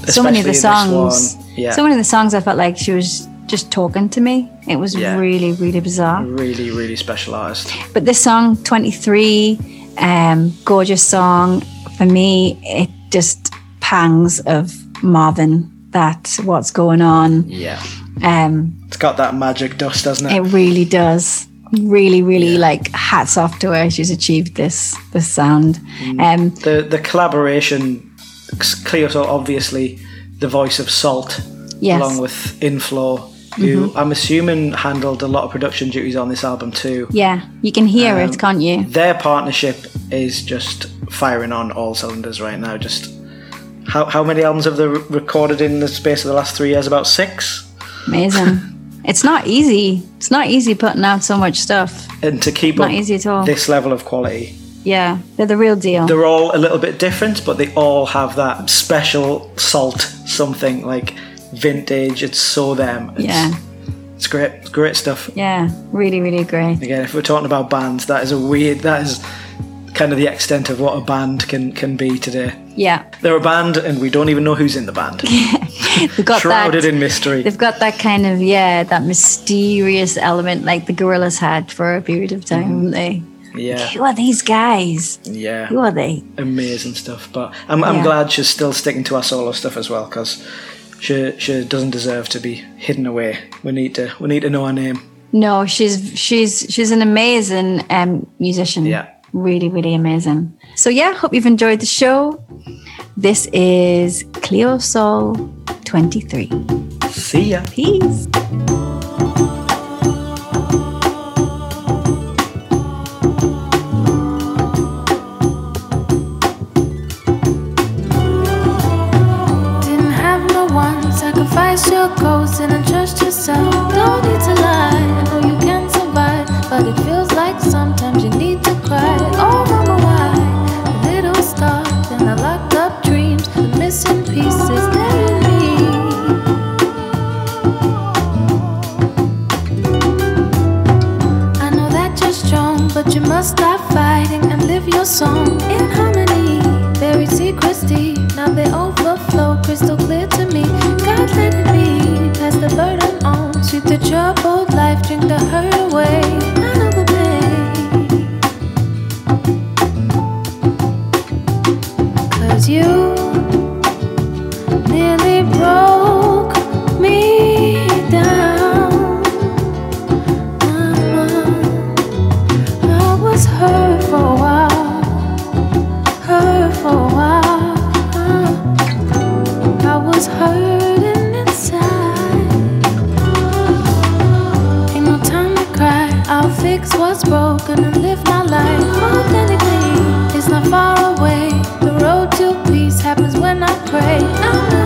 So many of the
Especially
songs.
Yeah.
So many of the songs, I felt like she was just talking to me. It was
Yeah.
really, really bizarre.
Really, really special artist.
But this song, 23, um, gorgeous song. For me, it just pangs of Marvin. That what's going on.
Yeah.
Um,
It's got that magic dust, doesn't it?
it really does. really, really like hats off to her. She's achieved this this sound. Um,
The the collaboration, Cleo so obviously the voice of SAULT,
Yes.
along with Inflo, who
Mhm.
I'm assuming handled a lot of production duties on this album too.
yeah, you can hear
Um,
it, can't you?
Their partnership is just firing on all cylinders right now. Just how how many albums have they re- recorded in the space of the last three years? About six.
Amazing. it's not easy. It's not easy putting out so much stuff.
And to keep
Not
up
easy at all.
this level of quality,
Yeah, they're the real deal.
they're all a little bit different, but they all have that special salt, something like vintage. It's so them. It's,
Yeah.
it's great. It's great stuff.
yeah, really, really great.
Again, if we're talking about bands, that is a weird. That is kind of the extent of what a band can can be today.
Yeah,
They're a band, and we don't even know who's in the band.
they've got
Shrouded
that.
in mystery.
They've got that kind of yeah, that mysterious element like the Gorillaz had for a period of time, mm-hmm. haven't they?
Yeah,
Who are these guys?
yeah.
Who are they?
amazing stuff. But I'm, I'm
Yeah.
glad she's still sticking to our solo stuff as well because she she doesn't deserve to be hidden away. We need to we need to know her name.
No, she's she's she's an amazing um, musician.
Yeah.
really, really amazing. So yeah, hope you've enjoyed the show. This is Cleo Sol twenty three.
See ya.
Peace.
Your goals and trust yourself. Don't need to lie, I know you can survive, but it feels like sometimes you need to cry. Oh, mama, why? The little stars and the locked up dreams, the missing pieces, they're in me. I know that you're strong, but you must stop fighting and live your song in harmony. Buried secrets deep, now they overflow, crystal clear the troubled life, drink the hurt away. Fix what's broken and live my life authentically. It's not far away. The road to peace happens when I pray. I'm